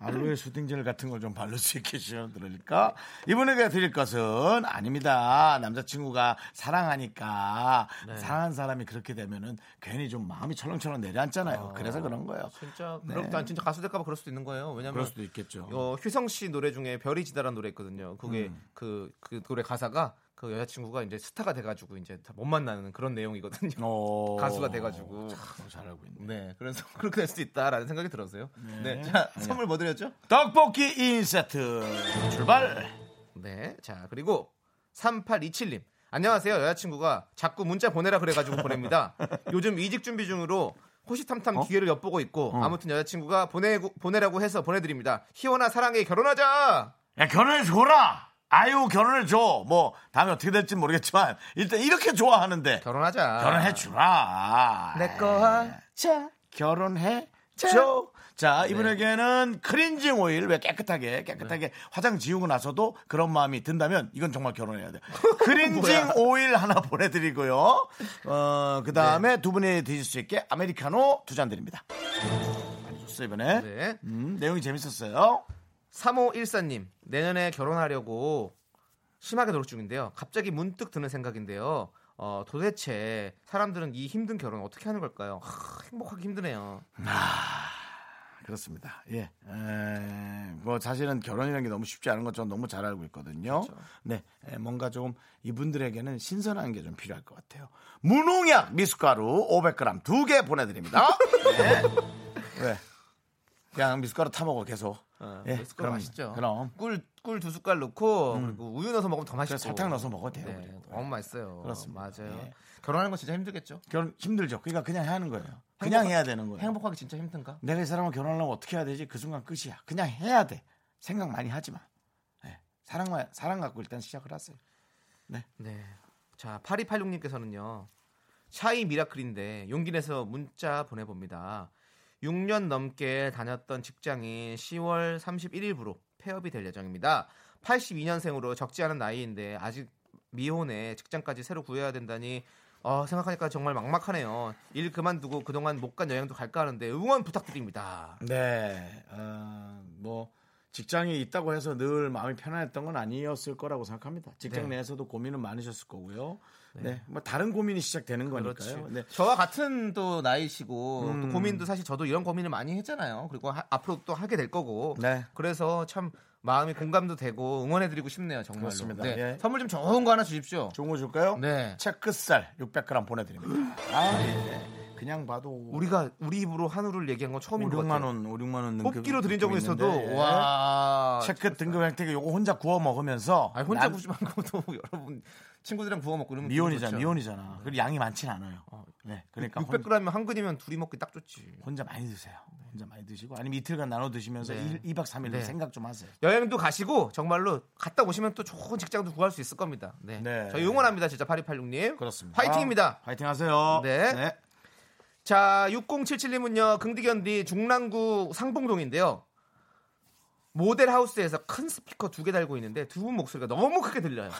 알로에 슈팅젤 같은 걸 좀 바를 수 있게 시원 드릴까? 이분에게 드릴 것은 아닙니다. 남자친구가 사랑하니까 사랑한 사람이 그렇게 되면은 괜히 좀 마음이 철렁철렁 내려앉잖아요. 그래서 그런 거예요. 진짜 네. 그럼 난 진짜 가수 될까 봐 그럴 수도 있는 거예요. 왜냐면 그럴 수도 있겠죠. 어, 휘성 씨 노래 중에 별이 지다라는 노래 있거든요. 그게 음. 그, 그 노래 가사가 그 여자친구가 이제 스타가 돼가지고 이제 다못 만나는 그런 내용이거든요. 어, [LAUGHS] 가수가 돼가지고. 참 잘하고 있네. 네, 그래서 [LAUGHS] 그렇게 될 수도 있다라는 생각이 들었어요. 네. 네, 자 선물 뭐 드렸죠? 떡볶이 2인 세트 출발. 네, 자 그리고 3827님 안녕하세요 여자친구가 자꾸 문자 보내라 그래가지고 보냅니다. [LAUGHS] 요즘 이직 준비 중으로 호시탐탐 기회를 엿보고 있고 아무튼 여자친구가 보내 보내라고 해서 보내드립니다. 희원아 사랑해 결혼하자. 야, 결혼해 줘라. 아유, 결혼해 줘. 뭐, 다음에 어떻게 될지 모르겠지만, 일단 이렇게 좋아하는데, 결혼하자. 결혼해 주라. 내 거 하자. 결혼해 좋죠. 자, 이분에게는 크린징 오일 왜 깨끗하게 깨끗하게 화장 지우고 나서도 그런 마음이 든다면 이건 정말 결혼해야 돼. [LAUGHS] 크린징 오일 하나 보내드리고요. 어, 그 다음에 두 분이 드실 수 있게 아메리카노 두 잔 드립니다. 많이 줬어요 이번에. 네. 음, 내용이 재밌었어요. 3514님, 내년에 결혼하려고 심하게 노력 중인데요. 갑자기 문득 드는 생각인데요. 어, 도대체 사람들은 이 힘든 결혼 어떻게 하는 걸까요? 하, 행복하기 힘드네요. 그렇습니다. 예. 에, 뭐 사실은 결혼이라는 게 너무 쉽지 않은 것 저는 너무 잘 알고 있거든요. 네. 에, 뭔가 조금 이분들에게는 신선한 게 좀 필요할 것 같아요. 무농약 미숫가루 500g 두 개 보내드립니다. [LAUGHS] 네. 왜? 그냥 미숫가루 타 먹어 계속. 어, 예, 그럼, 맛있죠. 그럼. 꿀, 꿀 두 숟갈 넣고 그리고 우유 넣어서 먹으면 더 맛있고. 설탕 넣어서 먹어도 돼요. 네, 그리고. 너무 맛있어요. 그렇습니다. 맞아요. 예. 결혼하는 건 진짜 힘들겠죠. 결혼 힘들죠. 그러니까 그냥 해야 하는 거예요. 그냥 행복하- 해야 되는 거예요. 행복하기 진짜 힘든가? 내가 이 사람을 결혼하려면 어떻게 해야 되지? 그 순간 끝이야. 그냥 해야 돼. 생각 많이 하지 마. 예. 사랑만 사랑 갖고 일단 시작을 하세요. 네. 자, 8286님께서는요. 샤이 미라클인데 용기 내서 문자 보내봅니다. 6년 넘게 다녔던 직장인 10월 31일부로 폐업이 될 예정입니다. 82년생으로 적지 않은 나이인데 아직 미혼에 직장까지 새로 구해야 된다니 어, 생각하니까 정말 막막하네요. 일 그만두고 그동안 못 간 여행도 갈까 하는데 응원 부탁드립니다. 네. 어, 뭐 직장이 있다고 해서 늘 마음이 편안했던 건 아니었을 거라고 생각합니다. 직장 네. 내에서도 고민은 많으셨을 거고요. 네. 뭐 다른 고민이 시작되는 거니까요. 네. 저와 같은 또 나이시고 음. 또 고민도 사실 저도 이런 고민을 많이 했잖아요. 그리고 하- 앞으로 또 하게 될 거고. 네. 그래서 참 마음이 공감도 되고 응원해드리고 싶네요. 정말로. 그렇습니다. 네. 예. 선물 좀 좋은 거 하나 주십시오. 좋은 거 줄까요? 네. 체크살 600g 보내드립니다. 아, 예. 그냥 봐도 우리가 우리 입으로 한우를 얘기한 건 5, 처음인 것 6만 같아요. 원, 5, 6만 원 뽑기로 드린 적은 있어도 있는데, 예. 와. 체크 등급 혜택에 요거 혼자 구워 먹으면서 아니 혼자 난- 구지 말고도 [LAUGHS] 여러분 친구들이랑 구워 먹고 이러면 미혼이잖아, 좋죠. 미혼이잖아. 그리고 양이 많진 않아요. 네, 그러니까 혼- 600g이면 한 근이면 둘이 먹기 딱 좋지. 혼자 많이 드세요. 혼자 많이 드시고 아니면 이틀간 나눠 드시면서 네. 2박 3일 네. 생각 좀 하세요. 여행도 가시고 정말로 갔다 오시면 또 좋은 직장도 구할 수 있을 겁니다. 네. 네. 저희 응원합니다. 진짜 8286님. 그렇습니다. 화이팅입니다. 화이팅 하세요. 네. 자, 6077님은요, 긍디견디 중랑구 상봉동인데요. 모델 하우스에서 큰 스피커 두 개 달고 있는데 두 분 목소리가 너무 크게 들려요.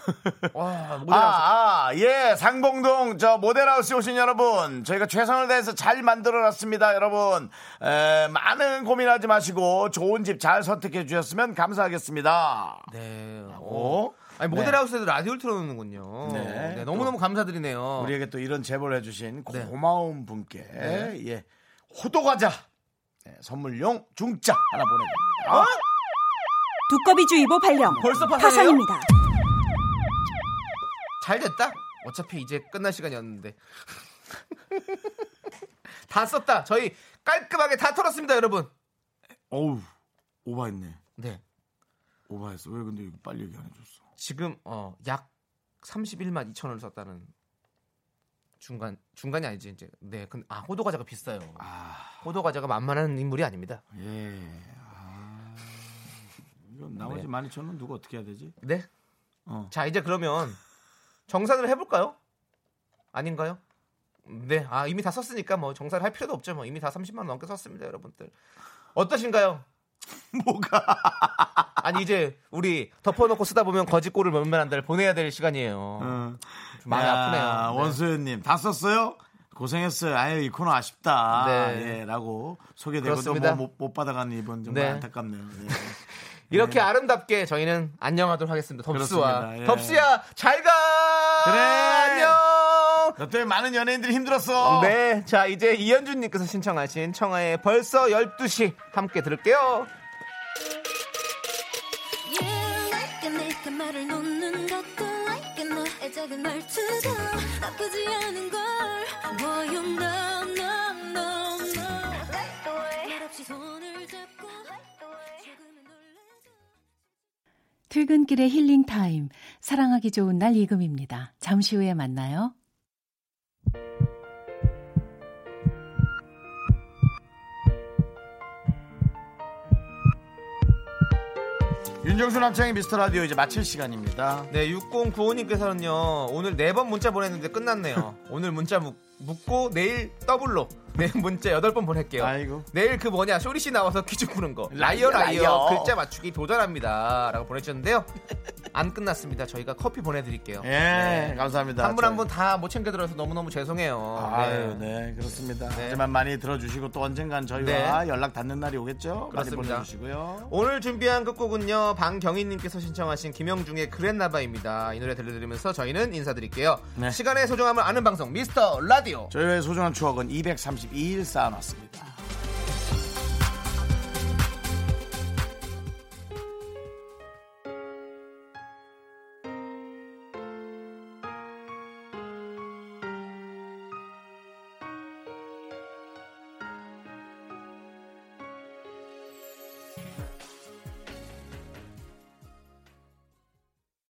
와, 모델 하우스. 아, 아, 예, 상봉동 저 모델 하우스 오신 여러분, 저희가 최선을 다해서 잘 만들어 놨습니다, 여러분. 에, 많은 고민하지 마시고 좋은 집 잘 선택해 주셨으면 감사하겠습니다. 네. 오. 아니, 모델 네. 하우스에도 라디오를 틀어놓는군요. 네. 네, 너무너무 감사드리네요. 우리에게 또 이런 제보를 해주신 네. 고마운 분께 네. 예, 호도과자 네, 선물용 중짜 하나 보내드립니다. 두꺼비주의보 발령. 벌써? 파산입니다. 잘 됐다. 어차피 이제 끝날 시간이었는데. [LAUGHS] 다 썼다. 저희 깔끔하게 다 털었습니다, 여러분. 어우, 오바했네. 네. 오바했어. 왜 근데 이거 빨리 얘기 안 해줬어? 지금 어, 약 31만 2천 원을 썼다는 중간 중간이 아니지 이제 네, 근데 아 호도 과자가 비싸요. 호도 과자가 만만한 인물이 아닙니다. 예. 아, 이건 나머지 네. 12,000원 누가 어떻게 해야 되지? 네. 어. 자 이제 그러면 정산을 해볼까요? 아닌가요? 네, 아 이미 다 썼으니까 뭐 정산을 할 필요도 없죠. 뭐 이미 다 30만 원 넘게 썼습니다, 여러분들. 어떠신가요? [LAUGHS] 뭐가? 아니 이제 우리 덮어놓고 쓰다 보면 거짓골을 몇몇 한달 보내야 될 시간이에요. 어. 좀 마음이 야, 아프네요. 네. 원소연님 다 썼어요? 고생했어요. 아유 이 코너 아쉽다. 네. 예, 라고 소개되고 그렇습니다. 또못 못 받아가는 이분 정말 네. 안타깝네요. 예. [LAUGHS] 이렇게 아름답게 저희는 안녕하도록 하겠습니다. 그렇습니다. 예. 덥수야 잘 가. 그래. 너 때문에 많은 연예인들이 힘들었어. 네, 자 이제 이현준님께서 신청하신 청하의 벌써 12시 함께 들을게요. 퇴근길의 힐링 타임. 사랑하기 좋은 날 이금희입니다. 잠시 후에 만나요. 윤정수 남창희의 미스터 라디오 이제 마칠 시간입니다. 네, 6095님께서는요 오늘 네 번 문자 보냈는데 끝났네요. 오늘 문자 무- 묻고 내일 더블로 네 문자 8번 보낼게요. 아이고. 내일 그 뭐냐 쇼리 씨 나와서 퀴즈 푸는 거 liar liar, liar. 글자 맞추기 도전합니다. 라고 보내주셨는데요. 안 끝났습니다. 저희가 커피 보내드릴게요. 예, 감사합니다. 한 분 한 분 다 못 챙겨들어서 너무너무 죄송해요. 아유, 네, 그렇습니다. 네. 하지만 많이 들어주시고 또 언젠간 저희와 연락 닿는 날이 오겠죠? 그렇습니다. 보내주시고요. 오늘 준비한 끝곡은요 방경희님께서 신청하신 김영중의 그랬나봐입니다 이 노래 들려드리면서 저희는 인사드릴게요 네. 시간의 소중함을 아는 방송 미스터 라디오 저희의 소중한 추억은 232일 쌓아놨습니다.